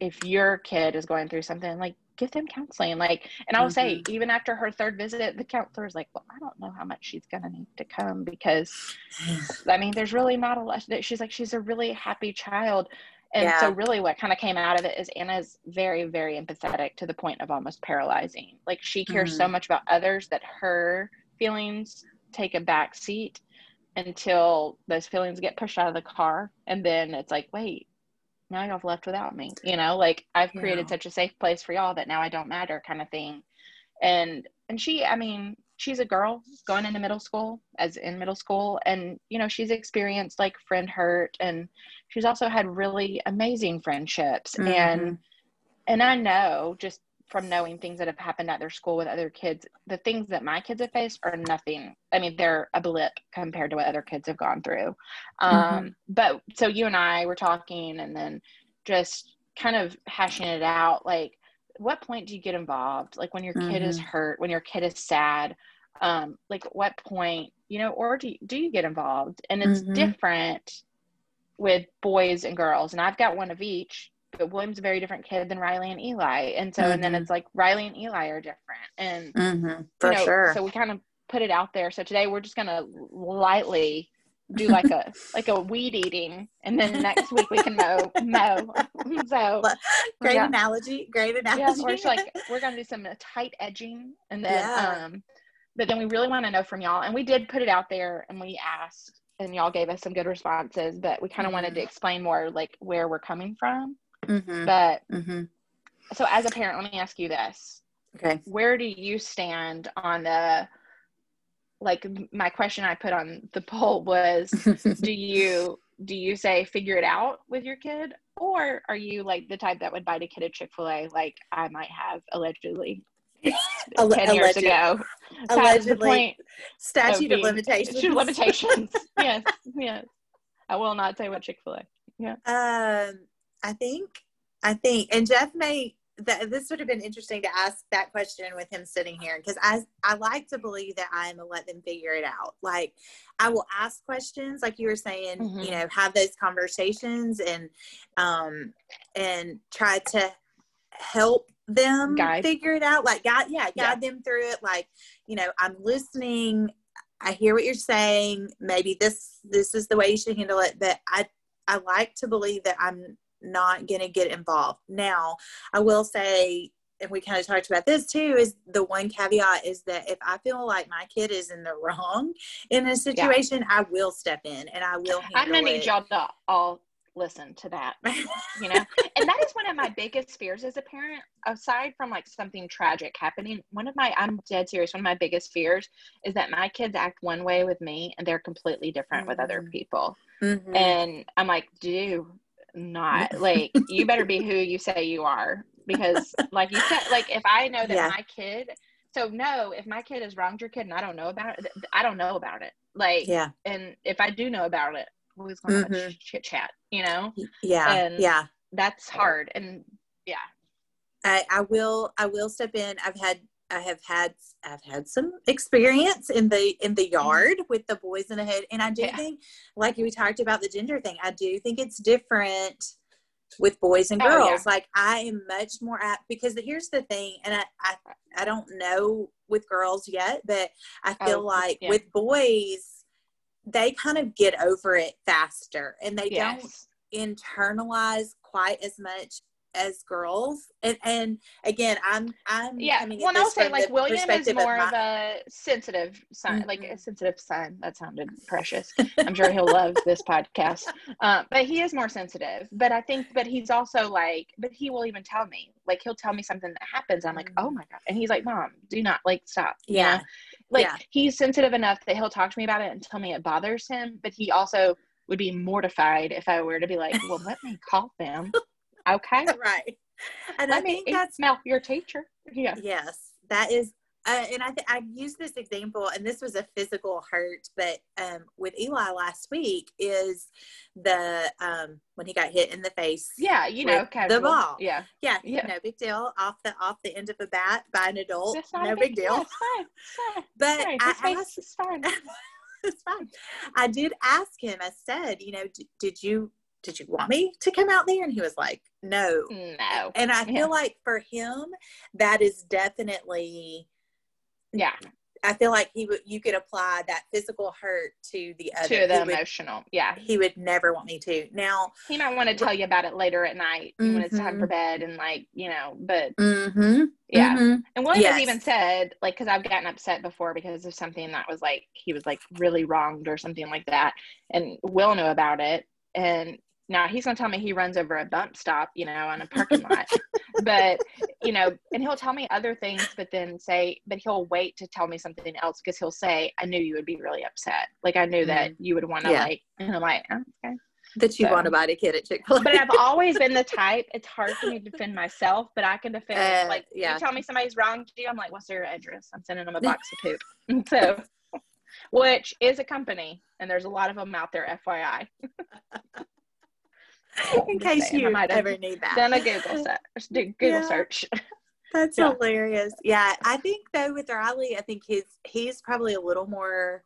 if your kid is going through something, like, give them counseling. Like, and I will mm-hmm. say, even after her third visit, the counselor is like, well, I don't know how much she's going to need to come because, I mean, there's really not a lot. That she's like, she's a really happy child and yeah. so really what kind of came out of it is Anna's very, very empathetic to the point of almost paralyzing. Like she cares mm-hmm. so much about others that her feelings take a back seat until those feelings get pushed out of the car. And then it's like, wait, now y'all left without me. You know, like I've created yeah. such a safe place for y'all that now I don't matter kind of thing. And and she, I mean, she's a girl going into middle school as in middle school and you know she's experienced like friend hurt and she's also had really amazing friendships mm-hmm. and and i know just from knowing things that have happened at their school with other kids the things that my kids have faced are nothing i mean they're a blip compared to what other kids have gone through um, mm-hmm. but so you and i were talking and then just kind of hashing it out like what point do you get involved like when your kid mm-hmm. is hurt when your kid is sad um like what point you know or do you, do you get involved and it's mm-hmm. different with boys and girls and i've got one of each but william's a very different kid than riley and eli and so mm-hmm. and then mm-hmm. it's like riley and eli are different and mm-hmm. for you know, sure so we kind of put it out there so today we're just gonna lightly do like a like a weed eating and then next week we can mow mow so great yeah. analogy great analogy yeah we're like we're gonna do some tight edging and then yeah. um but then we really want to know from y'all and we did put it out there and we asked and y'all gave us some good responses but we kind of mm-hmm. wanted to mm-hmm. explain more like where we're coming from mm-hmm. but mm-hmm. so as a parent let me ask you this. Okay. Where do you stand on the like my question I put on the poll was do you do you say figure it out with your kid or are you like the type that would bite a kid at Chick-fil-A like I might have allegedly 10 years ago allegedly statute of, of limitations. limitations. Yes yes. I will not say what Chick-fil-A. Yeah. Um I think I think and Jeff may that this would have been interesting to ask that question with him sitting here because I I like to believe that I'm gonna let them figure it out. Like I will ask questions, like you were saying, mm-hmm. you know, have those conversations and um and try to help them guide. figure it out. Like guide, yeah, guide yeah. them through it. Like you know, I'm listening. I hear what you're saying. Maybe this this is the way you should handle it. But I I like to believe that I'm not going to get involved. Now, I will say, and we kind of talked about this too, is the one caveat is that if I feel like my kid is in the wrong in a situation, yeah. I will step in and I will. I'm going to need y'all to all listen to that, you know? and that is one of my biggest fears as a parent, aside from like something tragic happening. One of my, I'm dead serious, one of my biggest fears is that my kids act one way with me and they're completely different mm-hmm. with other mm-hmm. people. Mm-hmm. And I'm like, do not like you better be who you say you are because like you said like if i know that yeah. my kid so no, if my kid has wronged your kid and I don't know about it, I don't know about it. Like, yeah. And if I do know about it, always going to mm-hmm. chit chat, you know? Yeah. And yeah. That's hard. And yeah. I, I will, I will step in. I've had, I have had, I've had some experience in the, in the mm-hmm. yard with the boys in the head. And I do yeah. think, like we talked about the gender thing, I do think it's different with boys and girls. Oh, yeah. Like I am much more apt because here's the thing, and I, I, I don't know with girls yet, but I feel oh, like yeah. with boys, they kind of get over it faster and they yes. don't internalize quite as much as girls. And and again i'm i'm yeah well i'll say like william is more of, of, a sensitive son mm-hmm. like a sensitive son that sounded precious. I'm sure he'll love this podcast. Uh, but he is more sensitive. But i think but he's also like but he will even tell me like he'll tell me something that happens. I'm like oh my god. And he's like mom do not like stop yeah. you know? like yeah. he's sensitive enough that he'll talk to me about it and tell me it bothers him. But he also would be mortified if i were to be like well let me call them Okay. right. And Let I think that's smell your teacher. Yeah. Yes, that is. Uh, and I th- I've used this example, and this was a physical hurt, but um, with Eli last week is the um, when he got hit in the face. Yeah, you know, the ball. Yeah, yeah, yeah, no big deal. Off the off the end of a bat by an adult, no big, big deal. It's fine. Fine. But fine. I asked, it's fine. it's fine. I did ask him. I said, you know, did you did you want me to come out there? And he was like, no. No. And I feel yeah. like for him, that is definitely, yeah. I feel like he would, you could apply that physical hurt to the other. To the emotional. Yeah. He would never want me to. Now, he might want to tell you about it later at night mm-hmm. when it's time for mm-hmm. bed and like, you know, but mm-hmm. yeah. Mm-hmm. And William yes. has even said, like, cause I've gotten upset before because of something that was like, he was like really wronged or something like that. And Will knew about it. And now he's gonna tell me he runs over a bump stop, you know, on a parking lot. but you know, and he'll tell me other things, but then say, but he'll wait to tell me something else because he'll say, "I knew you would be really upset. Like I knew mm that you would want to yeah. like." And I'm like, oh, "Okay." That you so, want to buy a kid at Chick Fil A. but I've always been the type. It's hard for me to defend myself, but I can defend. Uh, like, yeah. you tell me somebody's wronged you, I'm like, "What's their address?" I'm sending them a box of poop. And so, which is a company, and there's a lot of them out there. FYI. in case you might ever need that. Then a Google search. Do Google yeah. search. That's yeah. hilarious. Yeah, I think though with Riley, I think he's he's probably a little more.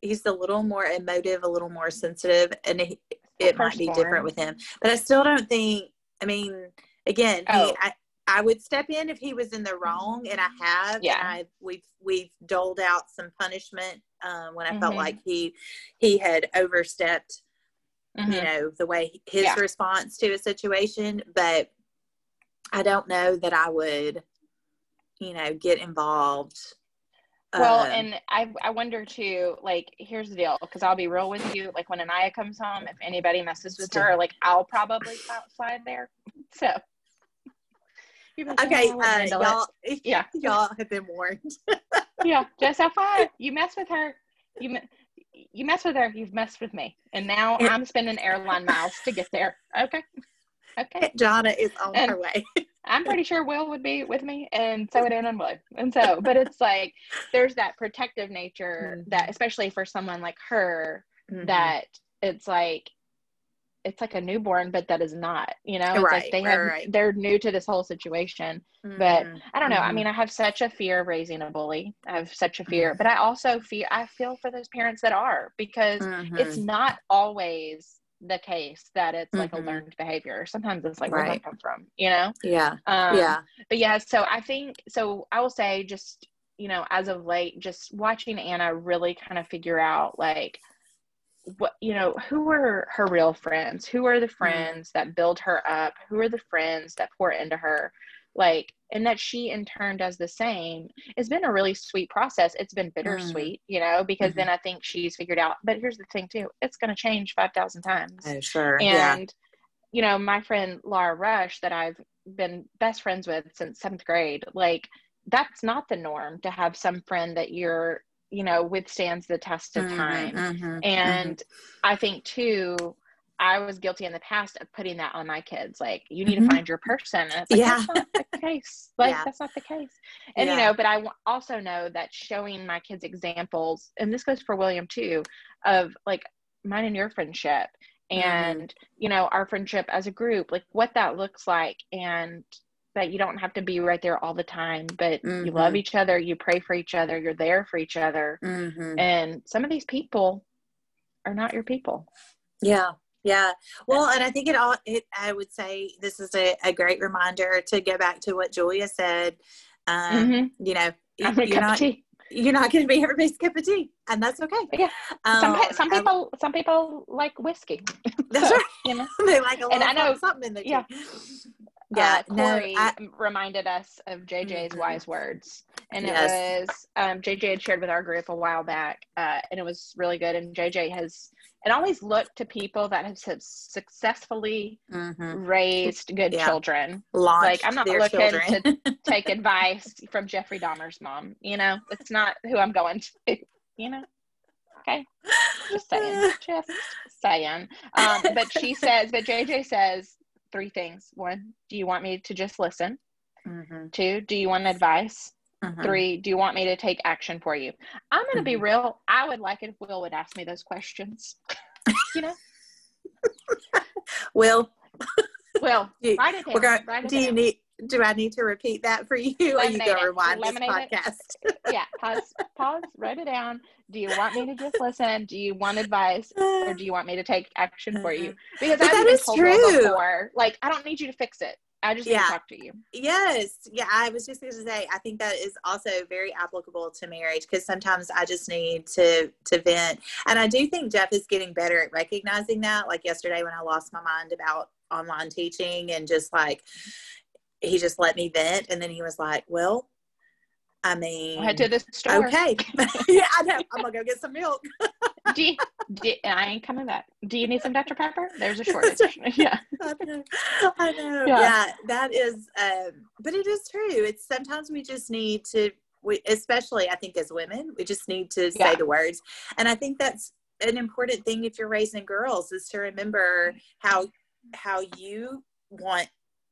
He's a little more emotive, a little more sensitive, and he, it might be different with him. But I still don't think. I mean, again, oh. he, I, I would step in if he was in the wrong, and I have. Yeah. I, we've we've doled out some punishment um, when I mm-hmm. felt like he he had overstepped mm-hmm. you know, the way his yeah. response to a situation. But I don't know that I would, you know, get involved. Well, um, and I I wonder too. Like, here's the deal, because I'll be real with you. Like, when Anaya comes home, if anybody messes with her, like, I'll probably slide there. So. Okay, uh, y'all, yeah, y'all have been warned. yeah, just FYI, you mess with her, you you mess with her, you've messed with me. And now I'm spending airline miles to get there. Okay. Okay. Jonna is on and her way. I'm pretty sure Will would be with me, and so would Anna and Will. And so, but it's like there's that protective nature mm-hmm. that, especially for someone like her, mm-hmm. that it's like it's like a newborn, but that is not, you know, it's right, like they have, right. they're new to this whole situation. Mm-hmm. But I don't know. I mm-hmm. mean, I have such a fear of raising a bully. I have such a fear, mm-hmm. but I also feel, I feel for those parents that are because it's mm-hmm. not always the case that it's like a mm-hmm. learned behavior. Sometimes it's like, right. where that come from, you know? Yeah. Um, yeah. But yeah, so I think, so I will say just, you know, as of late, just watching Anna really kind of figure out like, what you know who are her real friends who are the mm-hmm. friends that build her up who are the friends that pour into her like and that she in turn does the same it's been a really sweet process it's been bittersweet mm-hmm. you know because mm-hmm. then i think she's figured out but here's the thing too it's going to change 5000 times oh, sure and yeah. you know my friend laura rush that i've been best friends with since seventh grade like that's not the norm to have some friend that you're you know withstands the test of mm-hmm, time mm-hmm, mm-hmm. and mm-hmm. i think too I was guilty in the past of putting that on my kids. Like, you need mm-hmm. to find your person. And it's like, yeah. that's not the case. Like, yeah. that's not the case. And, yeah. you know, but I also know that showing my kids examples, and this goes for William too, of like mine and your friendship mm-hmm. and, mm-hmm. you know, our friendship as a group, like what that looks like. And that you don't have to be right there all the time, but mm-hmm. you love mm-hmm. each other, you pray for each other, you're there for each other. Mm-hmm. And some of these people are not your people. Yeah. Yeah. Well, and I think it all, it, I would say this is a, a great reminder to go back to what Julia said. Um, mm-hmm. You know, you're not, you're not going to be everybody's cup of tea, and that's okay. Yeah. Um, some, some people, some people like whiskey. That's so, right. You know, they like a little and I know, something in there. Yeah. Yeah, uh, Corey no, I, reminded us of JJ's mm-hmm. wise words, and yes. it was um, JJ had shared with our group a while back, uh, and it was really good. And JJ has and always look to people that have successfully mm-hmm. raised good yeah. children. Launched like I'm not looking to take advice from Jeffrey Dahmer's mom. You know, it's not who I'm going to. You know, okay, just saying, just saying. Um, but she says, but JJ says three things. One, do you want me to just listen? Mm-hmm. Two, do you want advice? Mm-hmm. Three, do you want me to take action for you? I'm going to mm-hmm. be real. I would like it if Will would ask me those questions. you know? Will. Will, write it down. Gonna, write it do down. you need, do I need to repeat that for you? Or you go rewind this podcast? yeah, pause, pause, write it down. Do you want me to just listen? Do you want advice, or do you want me to take action for you? Because but I've been told true. before, like I don't need you to fix it. I just yeah. need to talk to you. Yes. Yeah. I was just going to say, I think that is also very applicable to marriage because sometimes I just need to, to vent. And I do think Jeff is getting better at recognizing that. Like yesterday when I lost my mind about online teaching and just like, he just let me vent. And then he was like, well, I mean, head to the store. Okay. yeah, I know. I'm gonna go get some milk. do, you, do I ain't coming back. Do you need some Dr. Pepper? There's a shortage. yeah. I know. I know. Yeah. yeah that is. Um, but it is true. It's sometimes we just need to. We, especially, I think, as women, we just need to say the words, and I think that's an important thing if you're raising girls is to remember how how you want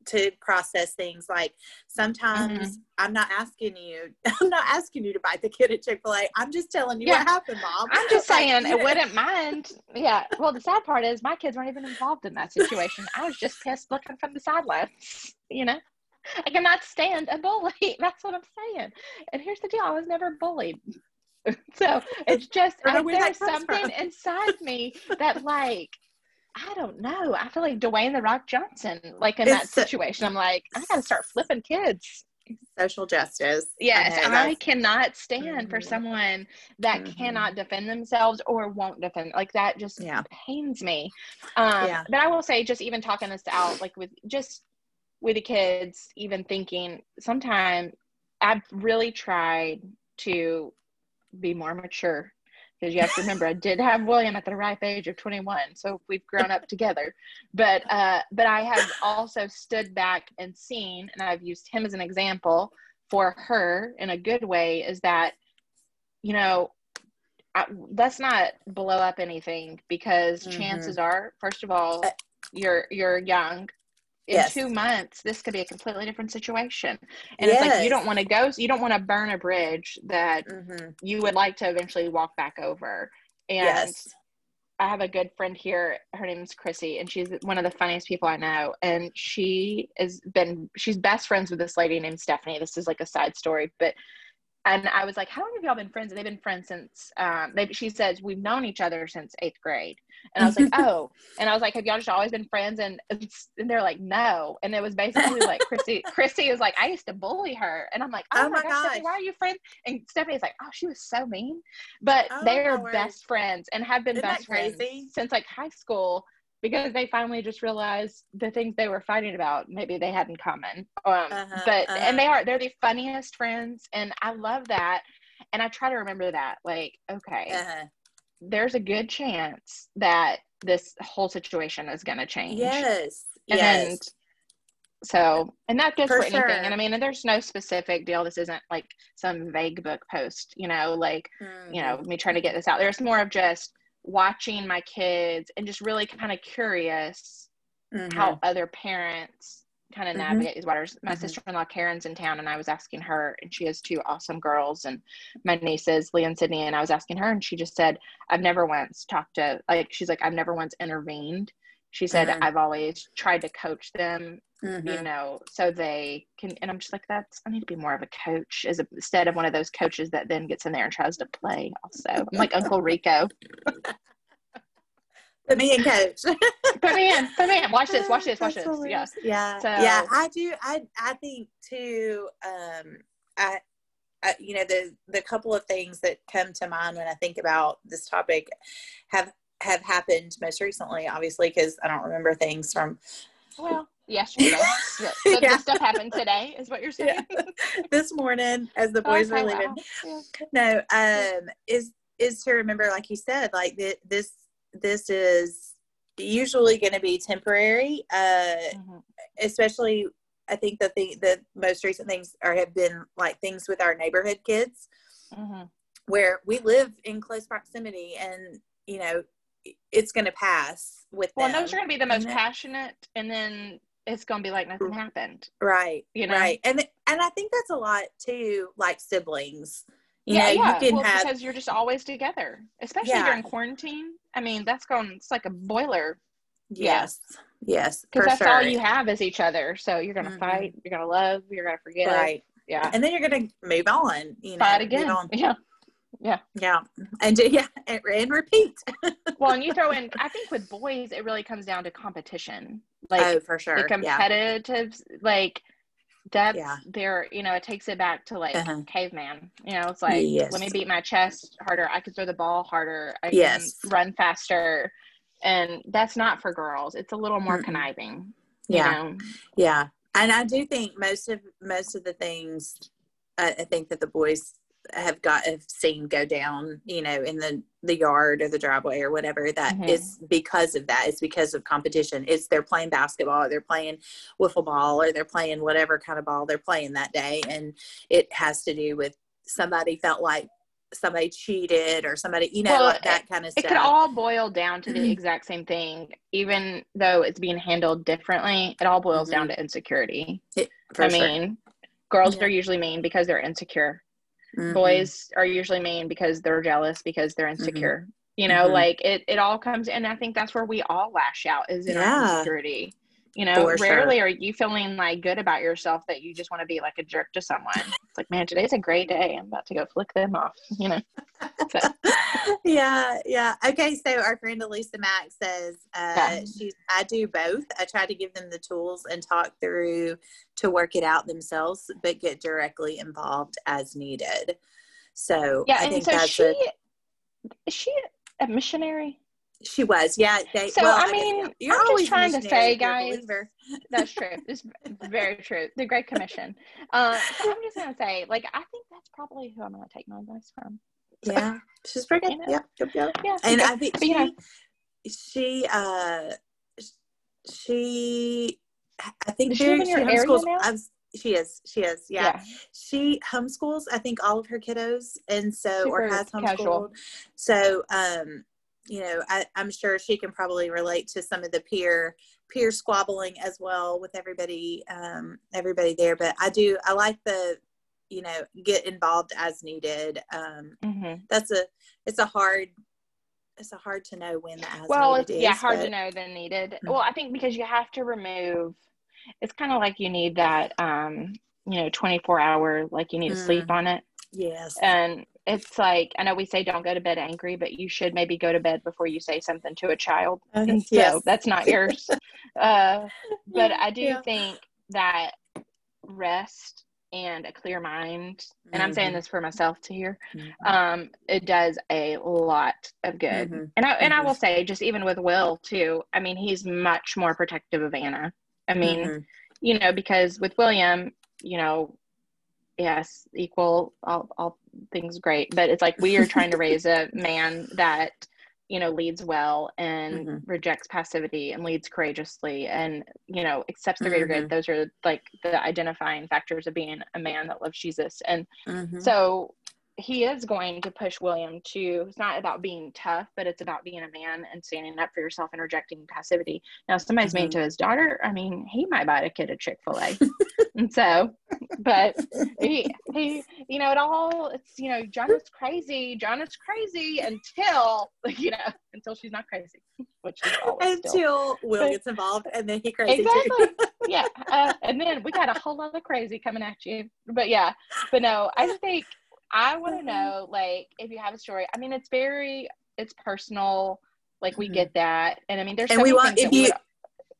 to process things like sometimes mm-hmm. i'm not asking you i'm not asking you to buy the kid at chick-fil-a. I'm just telling you yeah. what happened mom. I'm just saying i wouldn't mind. Yeah. Well the sad part is my kids weren't even involved in that situation. I was just pissed looking from the sidelines you know? I cannot stand a bully. That's what i'm saying. And here's the deal i was never bullied. So it's just I, there's something from. inside me that like I don't know. I feel like Dwayne the Rock Johnson, like in it's that situation. I'm like, I gotta start flipping kids. Social justice. Yes, I, I cannot stand mm-hmm. for someone that mm-hmm. cannot defend themselves or won't defend. Like that just yeah. pains me. Um, yeah. But I will say, just even talking this out, like with just with the kids, even thinking, sometimes I've really tried to be more mature because you have to remember I did have William at the ripe age of 21, so we've grown up together. But uh, but I have also stood back and seen, and I've used him as an example for her in a good way. Is that you know I, let's not blow up anything because mm-hmm. chances are, first of all, you're you're young in yes. two months this could be a completely different situation and yes. it's like you don't want to go you don't want to burn a bridge that mm-hmm. you would like to eventually walk back over and yes. i have a good friend here her name is chrissy and she's one of the funniest people i know and she has been she's best friends with this lady named stephanie this is like a side story but and I was like, "How long have y'all been friends?" And they've been friends since. Um, they, she says we've known each other since eighth grade, and I was like, "Oh," and I was like, "Have y'all just always been friends?" And and they're like, "No," and it was basically like Chrissy. Chrissy is like, "I used to bully her," and I'm like, "Oh, oh my, my gosh, Stephanie, why are you friends?" And Stephanie's like, "Oh, she was so mean," but oh, they're best friends and have been Isn't best friends since like high school because they finally just realized the things they were fighting about maybe they had in common um, uh-huh, but uh-huh. and they are they're the funniest friends and i love that and i try to remember that like okay uh-huh. there's a good chance that this whole situation is going to change yes and yes. so and that goes for, for anything sure. and i mean there's no specific deal this isn't like some vague book post you know like mm-hmm. you know me trying to get this out there's more of just watching my kids and just really kind of curious mm-hmm. how other parents kind of mm-hmm. navigate these waters. My mm-hmm. sister-in-law Karen's in town and I was asking her and she has two awesome girls and my nieces, Lee and Sydney, and I was asking her and she just said, I've never once talked to like she's like, I've never once intervened. She said, mm-hmm. I've always tried to coach them, mm-hmm. you know, so they can and I'm just like, that's I need to be more of a coach as a, instead of one of those coaches that then gets in there and tries to play also. I'm like Uncle Rico. Put me in, coach. put me in. Put me in. Watch this. Watch this. Watch That's this. Yeah. Yeah. So, yeah. I do. I I think too. Um. I, I. You know the the couple of things that come to mind when I think about this topic have have happened most recently. Obviously, because I don't remember things from. Well, yesterday. so yeah. stuff happened today, is what you're saying. Yeah. this morning, as the boys okay, were leaving. Wow. Yeah. No. Um. Is is to remember, like you said, like the, this this is usually going to be temporary, uh, mm-hmm. especially I think the the most recent things are have been like things with our neighborhood kids, mm-hmm. where we live in close proximity, and you know it's going to pass with well, them. those are going to be the most passionate, and then it's going to be like nothing happened. Right. You know. Right. And and I think that's a lot too, like siblings. You yeah, know, yeah. you can well, have because you're just always together, especially yeah. during quarantine. I mean, that's going. It's like a boiler. Yes. Yes. Because that's sure. all you have is each other. So you're gonna mm-hmm. fight. You're gonna love. You're gonna forget. Right. Yeah. And then you're gonna move on. You know. Fight again. Yeah. Yeah. Yeah. And yeah, and, and repeat. well, and you throw in, I think with boys, it really comes down to competition. Like, oh, for sure. The competitive, yeah. like, that's yeah. there you know it takes it back to like uh-huh. caveman you know it's like yes. let me beat my chest harder i can throw the ball harder i yes. can run faster and that's not for girls it's a little more mm-hmm. conniving yeah know? yeah and i do think most of most of the things I, I think that the boys have got have seen go down you know in the the yard or the driveway or whatever That mm-hmm. is because of that it's because of competition it's they're playing basketball or they're playing wiffle ball or they're playing whatever kind of ball they're playing that day and it has to do with somebody felt like somebody cheated or somebody you know well, like that kind of stuff it could all boil down to the exact same thing even though it's being handled differently it all boils mm-hmm. down to insecurity it, i sure. mean girls yeah. are usually mean because they're insecure Mm-hmm. Boys are usually mean because they're jealous because they're mm-hmm. insecure. Mm-hmm. You know, mm-hmm. like it, it all comes and I think that's where we all lash out is in yeah. our insecurity. You know, For rarely sure. are you feeling like good about yourself that you just want to be like a jerk to someone. It's like, man, today's a great day. I'm about to go flick them off, you know. So. yeah, yeah. Okay, so our friend Elisa Mack says uh, yeah. she's I do both. I try to give them the tools and talk through to work it out themselves, but get directly involved as needed. So yeah, I and so she a, is she a missionary? She was, yeah. They, so well, I mean, I you're I'm always trying to say, guys. That's true. It's very true. The Great Commission. Uh, so I'm just gonna say, like, I think that's probably who I'm gonna take my advice from. Yeah, she's pretty good. You know? Yep, yep, Yeah, and I think she, yeah. she, uh, she, I think she, she homeschools. she is. She is. Yeah. yeah. She homeschools. I think all of her kiddos, and so Super or has homeschooled. Casual. So, um, you know, I, I'm sure she can probably relate to some of the peer peer squabbling as well with everybody um, everybody there. But I do I like the you know get involved as needed. Um, mm-hmm. That's a it's a hard it's a hard to know when the as well it's yeah hard but, to know the needed. Mm-hmm. Well, I think because you have to remove. It's kind of like you need that um, you know 24 hour like you need to sleep mm. on it. Yes. And it's like I know we say don't go to bed angry, but you should maybe go to bed before you say something to a child. Uh, and so yes. that's not yours. uh, but I do yeah. think that rest and a clear mind, and mm-hmm. I'm saying mm-hmm. this for myself to hear, mm-hmm. um, it does a lot of good. Mm-hmm. And I and I mm-hmm. will say, just even with Will too. I mean, he's much more protective of Anna. I mean, mm-hmm. you know, because with William, you know, yes, equal all all things great, but it's like we are trying to raise a man that you know leads well and mm-hmm. rejects passivity and leads courageously and you know accepts the greater mm-hmm. good those are like the identifying factors of being a man that loves jesus and mm-hmm. so he is going to push William to it's not about being tough, but it's about being a man and standing up for yourself and rejecting passivity. Now, somebody's mm-hmm. mean to his daughter. I mean, he might buy a kid a Chick fil A. and so, but he, he, you know, it all, it's, you know, John is crazy. John is crazy until, you know, until she's not crazy, which Until still. Will gets involved and then he crazy. Exactly. yeah. Uh, and then we got a whole lot of crazy coming at you. But yeah, but no, I think, I want to know, like, if you have a story. I mean, it's very, it's personal. Like, we mm-hmm. get that, and I mean, there's. And so we want if you. Would,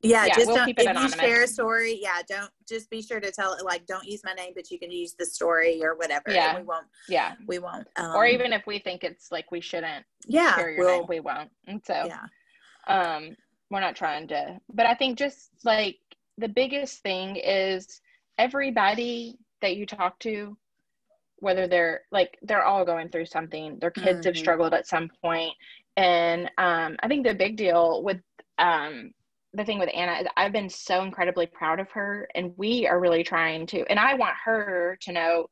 yeah, yeah, just we'll don't. if anonymous. you share a story, yeah, don't just be sure to tell it. Like, don't use my name, but you can use the story or whatever. Yeah, we won't. Yeah, we won't. Um, or even if we think it's like we shouldn't. Yeah, share your we'll, name, we won't. And so, yeah, um, we're not trying to. But I think just like the biggest thing is everybody that you talk to whether they're like they're all going through something their kids mm-hmm. have struggled at some point and um, i think the big deal with um, the thing with anna is i've been so incredibly proud of her and we are really trying to and i want her to know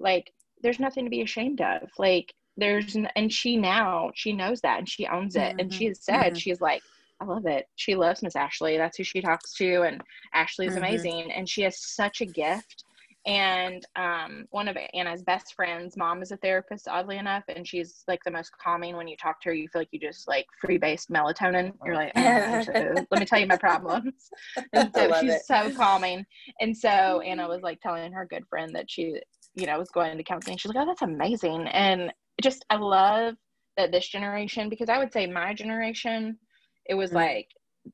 like there's nothing to be ashamed of like there's and she now she knows that and she owns it mm-hmm. and she has said mm-hmm. she's like I love it. She loves Miss Ashley. That's who she talks to, and Ashley is mm-hmm. amazing. And she has such a gift and um, one of Anna's best friends' mom is a therapist, oddly enough, and she's like the most calming. When you talk to her, you feel like you just like free based melatonin. You're like, oh, let me tell you my problems. And so she's it. so calming. And so Anna was like telling her good friend that she, you know, was going to counseling. She's like, oh, that's amazing. And just I love that this generation because I would say my generation, it was mm-hmm. like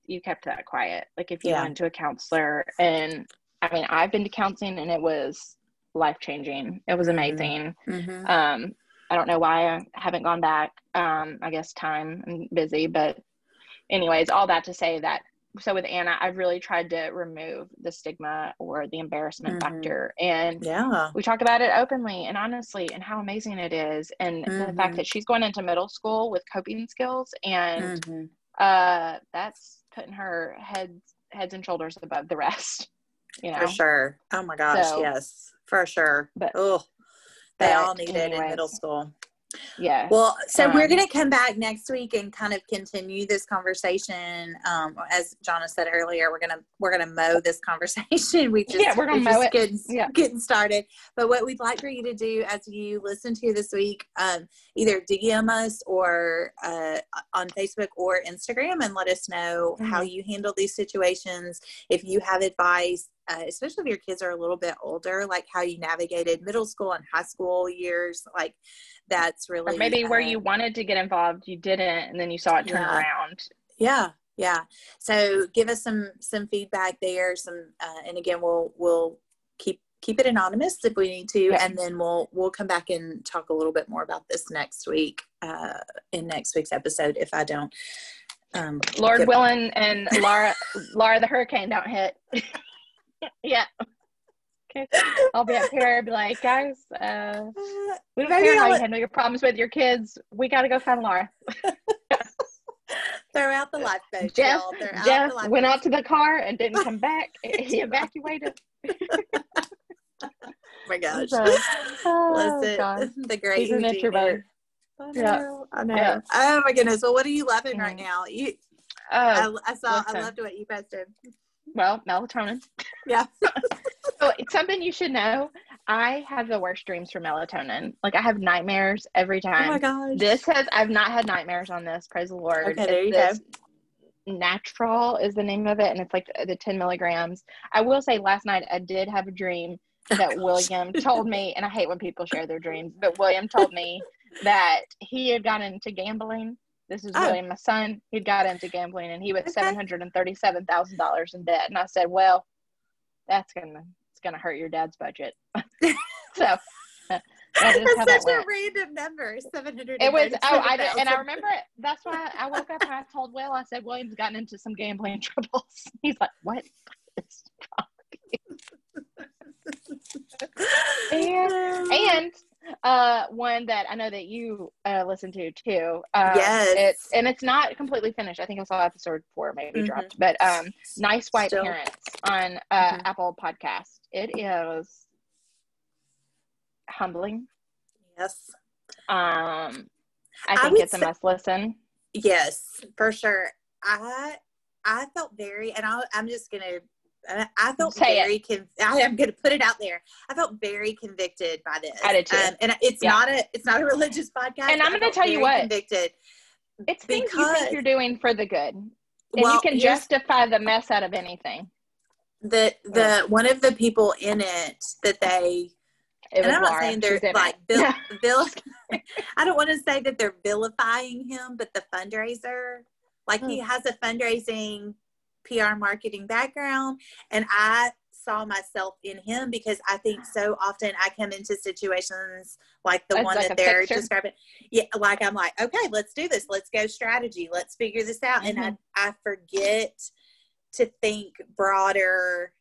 you kept that quiet. Like if you yeah. went to a counselor and I mean, I've been to counseling and it was life changing. It was mm-hmm. amazing. Mm-hmm. Um, I don't know why I haven't gone back. Um, I guess time and busy, but anyways, all that to say that so with Anna, I've really tried to remove the stigma or the embarrassment mm-hmm. factor. And yeah, we talk about it openly and honestly and how amazing it is. And mm-hmm. the fact that she's going into middle school with coping skills and mm-hmm. uh, that's putting her heads heads and shoulders above the rest. You know? For sure. Oh my gosh, so, yes, for sure. But oh, they all need anyways. it in middle school. Yeah. Well, so um, we're going to come back next week and kind of continue this conversation. Um, as Jonna said earlier, we're gonna we're gonna mow this conversation. We just yeah, we're gonna mow it. Getting, yeah. getting started. But what we'd like for you to do as you listen to this week, um, either DM us or uh, on Facebook or Instagram, and let us know mm-hmm. how you handle these situations. If you have advice, uh, especially if your kids are a little bit older, like how you navigated middle school and high school years, like that's really or maybe uh, where you wanted to get involved, you didn't, and then you saw it turn yeah. around. Yeah, yeah. So give us some some feedback there. Some, uh, and again, we'll we'll keep keep it anonymous if we need to, yeah. and then we'll we'll come back and talk a little bit more about this next week uh, in next week's episode. If I don't. Um, Lord willing and Laura Laura the hurricane don't hit. yeah. Okay. I'll be up here and be like, guys, uh, we don't care how you handle your problems with your kids. We got to go find Laura. Throw out the lifeboat. Jeff, Jeff out went out to the car and didn't come back. he evacuated. oh my gosh. So, oh, Listen, gosh. the great He's an introvert. I know. Yeah. I know. Yeah. Oh my goodness. Well, what are you loving right mm. now? You, oh, I, I saw. Listen. I loved what you posted. Well, melatonin. Yeah. so it's something you should know. I have the worst dreams for melatonin. Like I have nightmares every time. Oh my gosh. This has I've not had nightmares on this. Praise the Lord. Okay, there you go. Natrol is the name of it, and it's like the 10 milligrams. I will say last night I did have a dream oh that oh, William told me, and I hate when people share their dreams, but William told me that he had gotten into gambling this is oh. William, my son. He'd got into gambling and he was okay. seven hundred and thirty-seven thousand dollars in debt. And I said, "Well, that's gonna it's gonna hurt your dad's budget." so that is that's such a random number, seven hundred. It was. Oh, I and I remember it. That's why I woke up and I told Will. I said, "William's gotten into some gambling troubles." He's like, "What?" and, and uh, one that I know that you uh, listen to too. Um, yes. It's, and it's not completely finished. I think I saw episode four maybe mm-hmm. dropped, but um, Nice White Still. Parents on uh, mm-hmm. Apple Podcast. It is humbling. Yes. Um, I think I it's a must listen. Yes, for sure. I I felt very, and I, am just gonna. I felt Say very. Con- I am going to put it out there. I felt very convicted by this. I did too. Um, and it's yeah. not a. It's not a religious podcast. And I'm going to tell you what. Convicted. It's things you think you're doing for the good, and well, you can justify the mess out of anything. The the one of the people in it that they and I'm not saying they're like Bill. I don't want to say that they're vilifying him, but the fundraiser, like he hmm. has a fundraising PR marketing background, and I saw myself in him because I think so often I come into situations like the one like that they're picture. describing. Yeah, like I'm like, okay, let's do this. Let's go strategy. Let's figure this out. Mm-hmm. And I, I forget to think broader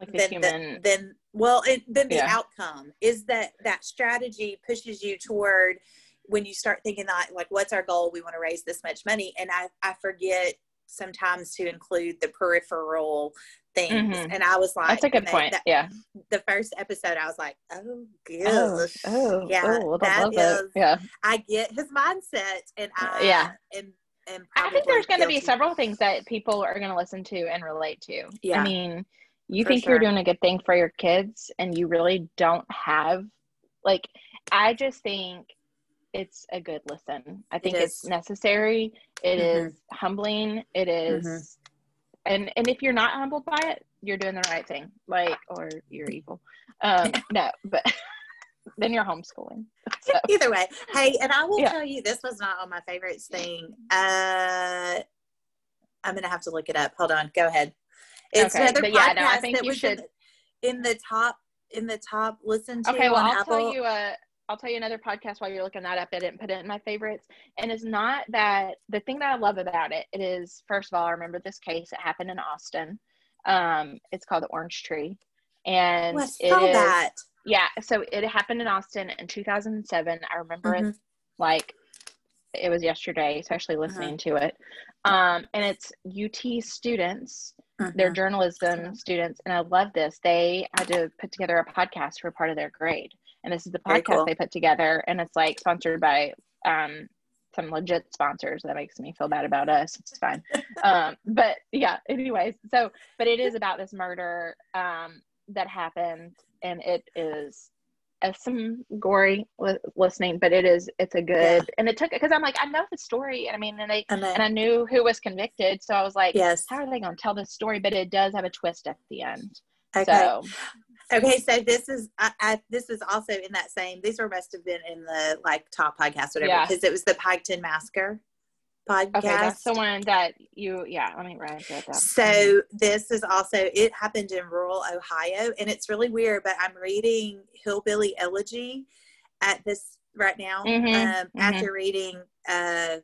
like than, human... the, than well, it, then the yeah. outcome is that that strategy pushes you toward when you start thinking that like what's our goal we want to raise this much money and i i forget sometimes to include the peripheral things. Mm-hmm. and i was like that's a good point. that, yeah. the first episode i was like oh gosh. oh, oh yeah oh, that is, yeah. I get his mindset and uh, i yeah. and and i think there's going to be several things that people are going to listen to and relate to. Yeah. i mean you think sure. you're doing a good thing for your kids and you really don't have like i just think it's a good listen i think it it's necessary It mm-hmm. is humbling It is, mm-hmm. and and if you're not humbled by it you're doing the right thing like or you're evil um no but then you're homeschooling so. either way hey and i will yeah. tell you this was not on my favorites thing uh i'm gonna have to look it up hold on go ahead it's okay. another but podcast yeah, no, I think that you should... in, in, the top in the top listen to. Okay, well I'll Apple. tell you a I'll tell you another podcast while you're looking that up. I didn't put it in my favorites. And it's not that the thing that I love about it, it is first of all, I remember this case. It happened in Austin. Um, it's called the Orange Tree. And it is, that. Yeah. So it happened in Austin in 2007. I remember mm-hmm. it like it was yesterday, especially uh-huh. listening uh-huh. to it. Um, and it's UT students uh-huh. They're journalism students, and I love this. They had to put together a podcast for part of their grade, and this is the podcast cool. they put together, and it's like sponsored by um, some legit sponsors. That makes me feel bad about us. It's fine, um, but yeah. Anyways, so but it is about this murder um, that happened, and it is some gory li- listening, but it is it's a good yeah. and it took because I'm like I know the story. And I mean, and they and, and, I knew who was convicted, so I was like, yes, how are they going to tell this story? But it does have a twist at the end. Okay. So. Okay, so this is I, I, this is also in that same. These were must have been in the like top podcast, whatever, because yeah. it was the Piketon Massacre podcast. Okay, that's the one that you, yeah, let me write it down. So this is also, it happened in rural Ohio and it's really weird, but I'm reading Hillbilly Elegy at this right now mm-hmm, um, mm-hmm. after reading uh,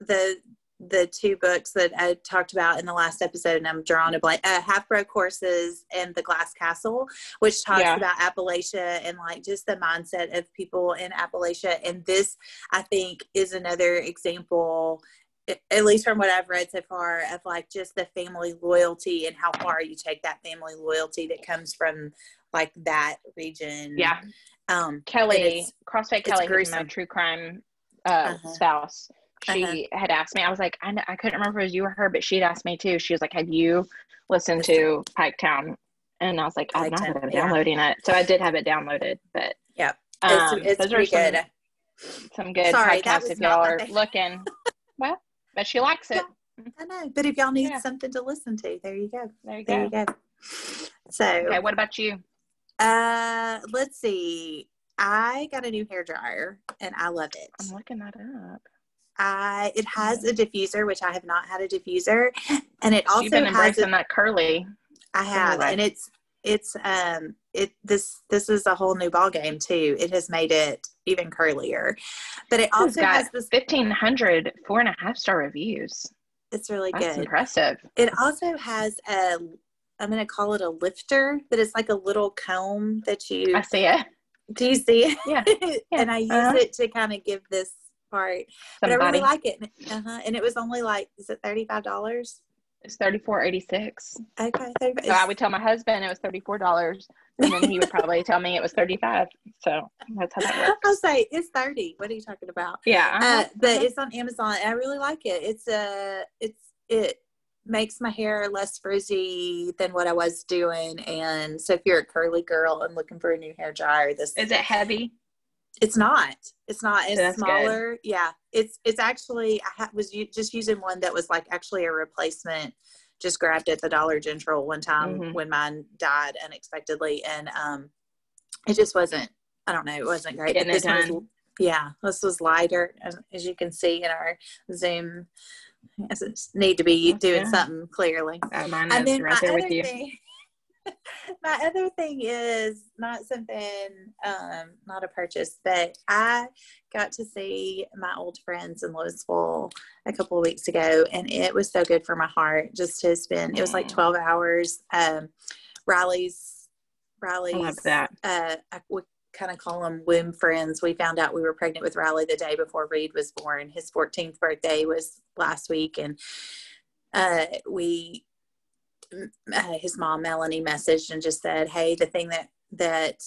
the the two books that I talked about in the last episode, and I'm drawing a blank. Uh, Half Broke Horses and The Glass Castle, which talks yeah. about Appalachia and like just the mindset of people in Appalachia. And this, I think, is another example, at least from what I've read so far, of like just the family loyalty and how far you take that family loyalty that comes from like that region. Yeah. Um, Kelly, CrossFit Kelly, who's my true crime uh, uh-huh. spouse she uh-huh. had asked me. I was like, I, I couldn't remember if it was you or her, but she'd asked me too. She was like, "Have you listened to Piketon?" And I was like, "I'm not yeah. downloading it." So I did have it downloaded, but yeah, um, it's, it's pretty good. Some, some good Sorry, podcasts if y'all are looking. well, but she likes it. Yeah, I know, but if y'all need yeah. something to listen to, there you go. There you go. There you go. So, okay, what about you? Uh, let's see. I got a new hair dryer and I love it. I'm looking that up. I it has a diffuser, which I have not had a diffuser, and it also You've been has a, that curly. I have, and it's it's um it this this is a whole new ball game too. It has made it even curlier, but it also has this 1500 four and a half star reviews. It's really That's good. Impressive. It also has a I'm going to call it a lifter, but it's like a little comb that you. I see it. Do you see it? Yeah. yeah. and I use uh-huh. it to kind of give this part. But I really like it. Uh-huh. And it was only like, is it $35? It's thirty four eighty six. Okay. So I would tell my husband it was thirty four dollars. and then he would probably tell me it was 35. So that's how that works. I'll say it's 30. What are you talking about? Yeah, uh-huh. uh, but uh-huh. it's on Amazon. And I really like it. It's a, uh, it's it makes my hair less frizzy than what I was doing. And so if you're a curly girl and looking for a new hair dryer, this is it heavy. It's not. It's not. It's That's smaller. Good. Yeah. It's it's actually I ha- was u- just using one that was like actually a replacement. Just grabbed at the Dollar General one time mm-hmm. when mine died unexpectedly, and um, it just wasn't. I don't know. It wasn't great. Getting this was, yeah, this was lighter, as, as you can see in our Zoom. Doesn't need to be doing yeah. something clearly. Uh, mine and then right there with you. Thing, my other thing is not something, um, not a purchase, but I got to see my old friends in Louisville a couple of weeks ago, and it was so good for my heart just to spend. It was like twelve hours. Um, Riley's, Riley's. I love that. Uh, I, we kind of call them womb friends. We found out we were pregnant with Riley the day before Reed was born. His 14th birthday was last week, and uh, we Uh, his mom Melanie messaged and just said, "Hey, the thing that that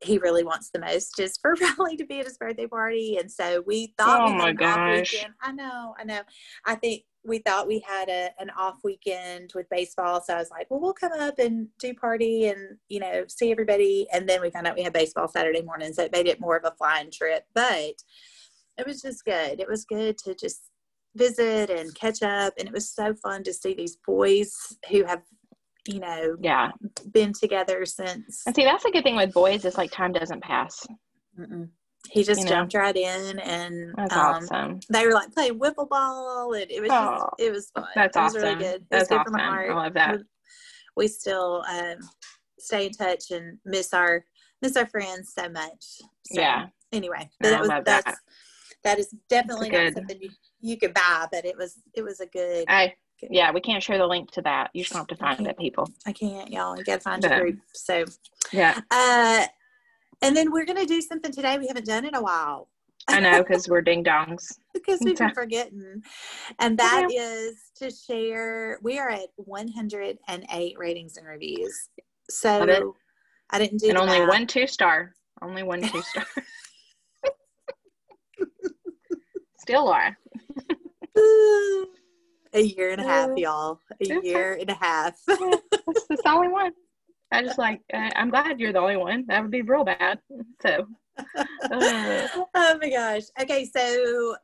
he really wants the most is for Riley to be at his birthday party." And so we thought, "Oh we my gosh!" I know, I know. I think we thought we had a, an off weekend with baseball, so I was like, "Well, we'll come up and do party and you know see everybody." And then we found out we had baseball Saturday morning, so it made it more of a flying trip, but it was just good. It was good to just visit and catch up and it was so fun to see these boys who have you know yeah. been together since and see that's a good thing with boys is like time doesn't pass. Mm-mm. he just you jumped know? right in and that's um, awesome. they were like playing wiffle ball and it was oh, just it was fun. that's it was awesome. really good. It that's good awesome. I love that. We, we still um, stay in touch and miss our miss our friends so much. So, yeah. anyway that was that's that. that is definitely not something you, you could buy, but it was it was a good. I yeah, we can't share the link to that. You just have to find it, people. I can't, y'all. You got to find but, your group. So yeah. Uh, and then we're gonna do something today we haven't done in a while. I know because we're ding dongs. because we've been forgetting, and that yeah. is to share. We are at 108 ratings and reviews. So I didn't do and only math. one two star. Only one two star. Still are a year and a half, y'all. A year and a half. that's, the only one. I just like. Uh, I'm glad you're the only one. That would be real bad. So. Uh. oh my gosh. Okay, so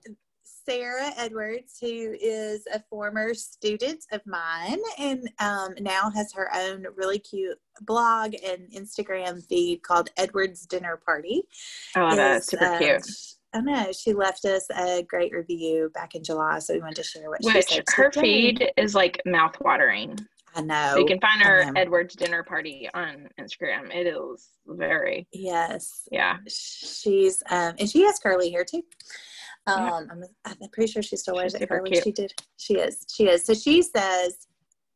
Sarah Edwards, who is a former student of mine and um, now has her own really cute blog and Instagram feed called Edwards Dinner Party. Oh, that's super um, cute I know she left us a great review back in July, so we wanted to share what Which she said. Her feed is like mouthwatering. I know. So you can find her Edwards dinner party on Instagram. It is very yes. Yeah. She's um and she has curly hair too. Um yeah. I'm, I'm pretty sure she still wears it curly. Cute. She did. She is. She is. So she says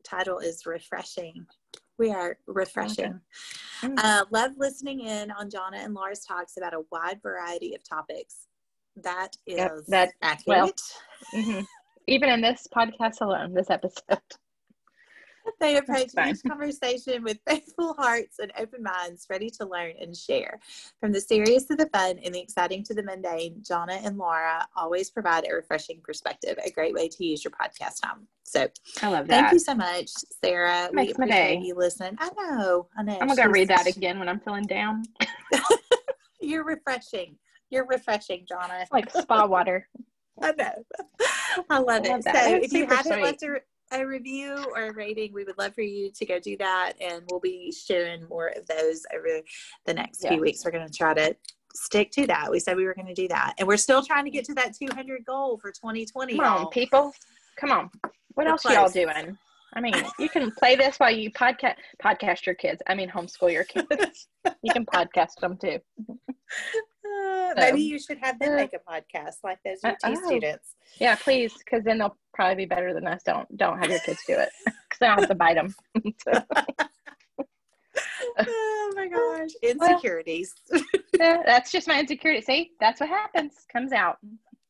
title is refreshing we are refreshing. Okay. Mm. Uh, love listening in on Jonna and Laura's talks about a wide variety of topics. That is yep, that, accurate. Well, mm-hmm. Even in this podcast alone, this episode. They approach each conversation with faithful hearts and open minds, ready to learn and share. From the serious to the fun and the exciting to the mundane, Jonna and Laura always provide a refreshing perspective, a great way to use your podcast time. So I love that. Thank you so much, Sarah. It makes we appreciate you listening. I know, I know. I'm gonna read that again when I'm feeling down. You're refreshing. You're refreshing, Jonna. Like spa water. I know. I love I love it. That. So if you haven't left a a review or a rating, we would love for you to go do that. And we'll be sharing more of those over the next yes. few weeks. We're going to try to stick to that. We said we were going to do that. And we're still trying to get to that 200 goal for 2020. Come on, people. Come on. What we're else close. y'all doing? I mean, you can play this while you podcast podcast your kids. I mean, homeschool your kids. you can podcast them too. Uh, so, maybe you should have them make a podcast like those UT uh, oh. students. Yeah, please, because then they'll probably be better than us. Don't don't have your kids do it because I don't have to bite them. oh my gosh, insecurities. Well, yeah, that's just my insecurity. See, that's what happens. Comes out.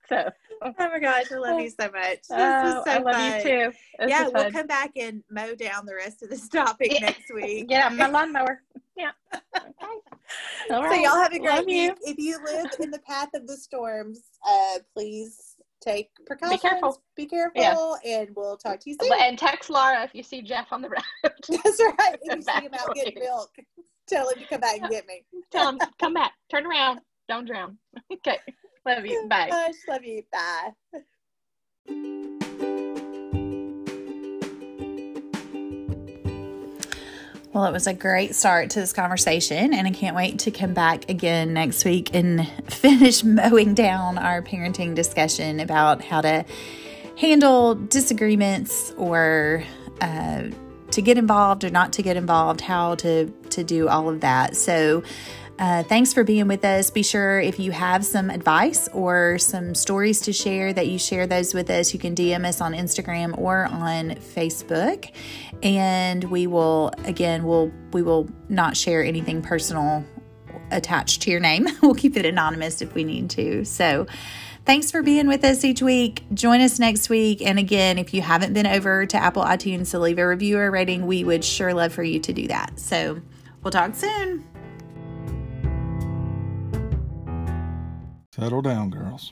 So. Oh my gosh, I love you so much. This oh, so I love fun. you too. This yeah, we'll come back and mow down the rest of this topic next week. Get out my lawnmower. Yeah. Okay. All right. So y'all have a great week. If you live in the path of the storms, uh, please take precautions. Be careful. Be careful, yeah. and we'll talk to you soon. And text Laura if you see Jeff on the road. That's right. If you see him out getting milk, tell him to come back and get me. tell him come back. Turn around. Don't drown. Okay. Love you. Bye. Gosh, love you. Bye. Well, it was a great start to this conversation, and I can't wait to come back again next week and finish mowing down our parenting discussion about how to handle disagreements or uh, to get involved or not to get involved, how to to do all of that. So uh, thanks for being with us. Be sure if you have some advice or some stories to share that you share those with us. You can DM us on Instagram or on Facebook, and we will again we'll we will not share anything personal attached to your name. we'll keep it anonymous if we need to. So. Thanks for being with us each week. Join us next week. And again, if you haven't been over to Apple iTunes to leave a review or rating, we would sure love for you to do that. So we'll talk soon. Settle down, girls.